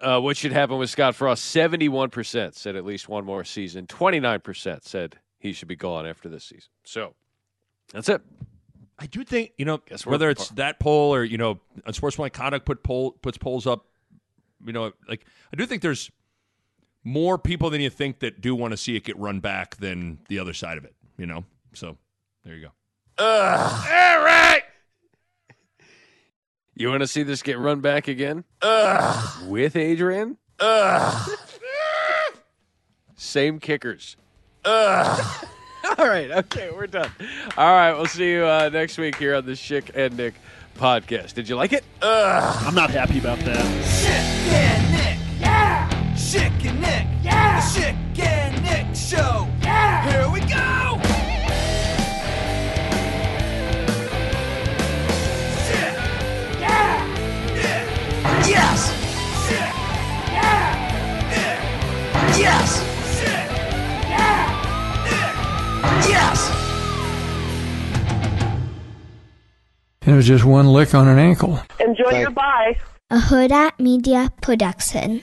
uh, what should happen with Scott Frost? Seventy one percent said at least one more season. Twenty nine percent said he should be gone after this season. So that's it. I do think you know Guess whether it's par- that poll or you know, unsportsmanlike conduct put poll puts polls up. You know, like I do think there's more people than you think that do want to see it get run back than the other side of it. You know, so there you go. All right. You want to see this get run back again? With Adrian? Same kickers. All right. Okay, we're done. All right. We'll see you uh, next week here on the Schick and Nick podcast. Did you like it? I'm not happy about that. Schick and Nick. Yeah. Schick and Nick. Yeah. The Schick and Nick Show. Yes! Schick. Yes! It was just one lick on an ankle. Enjoy your bye. A Hurrdat Media Production.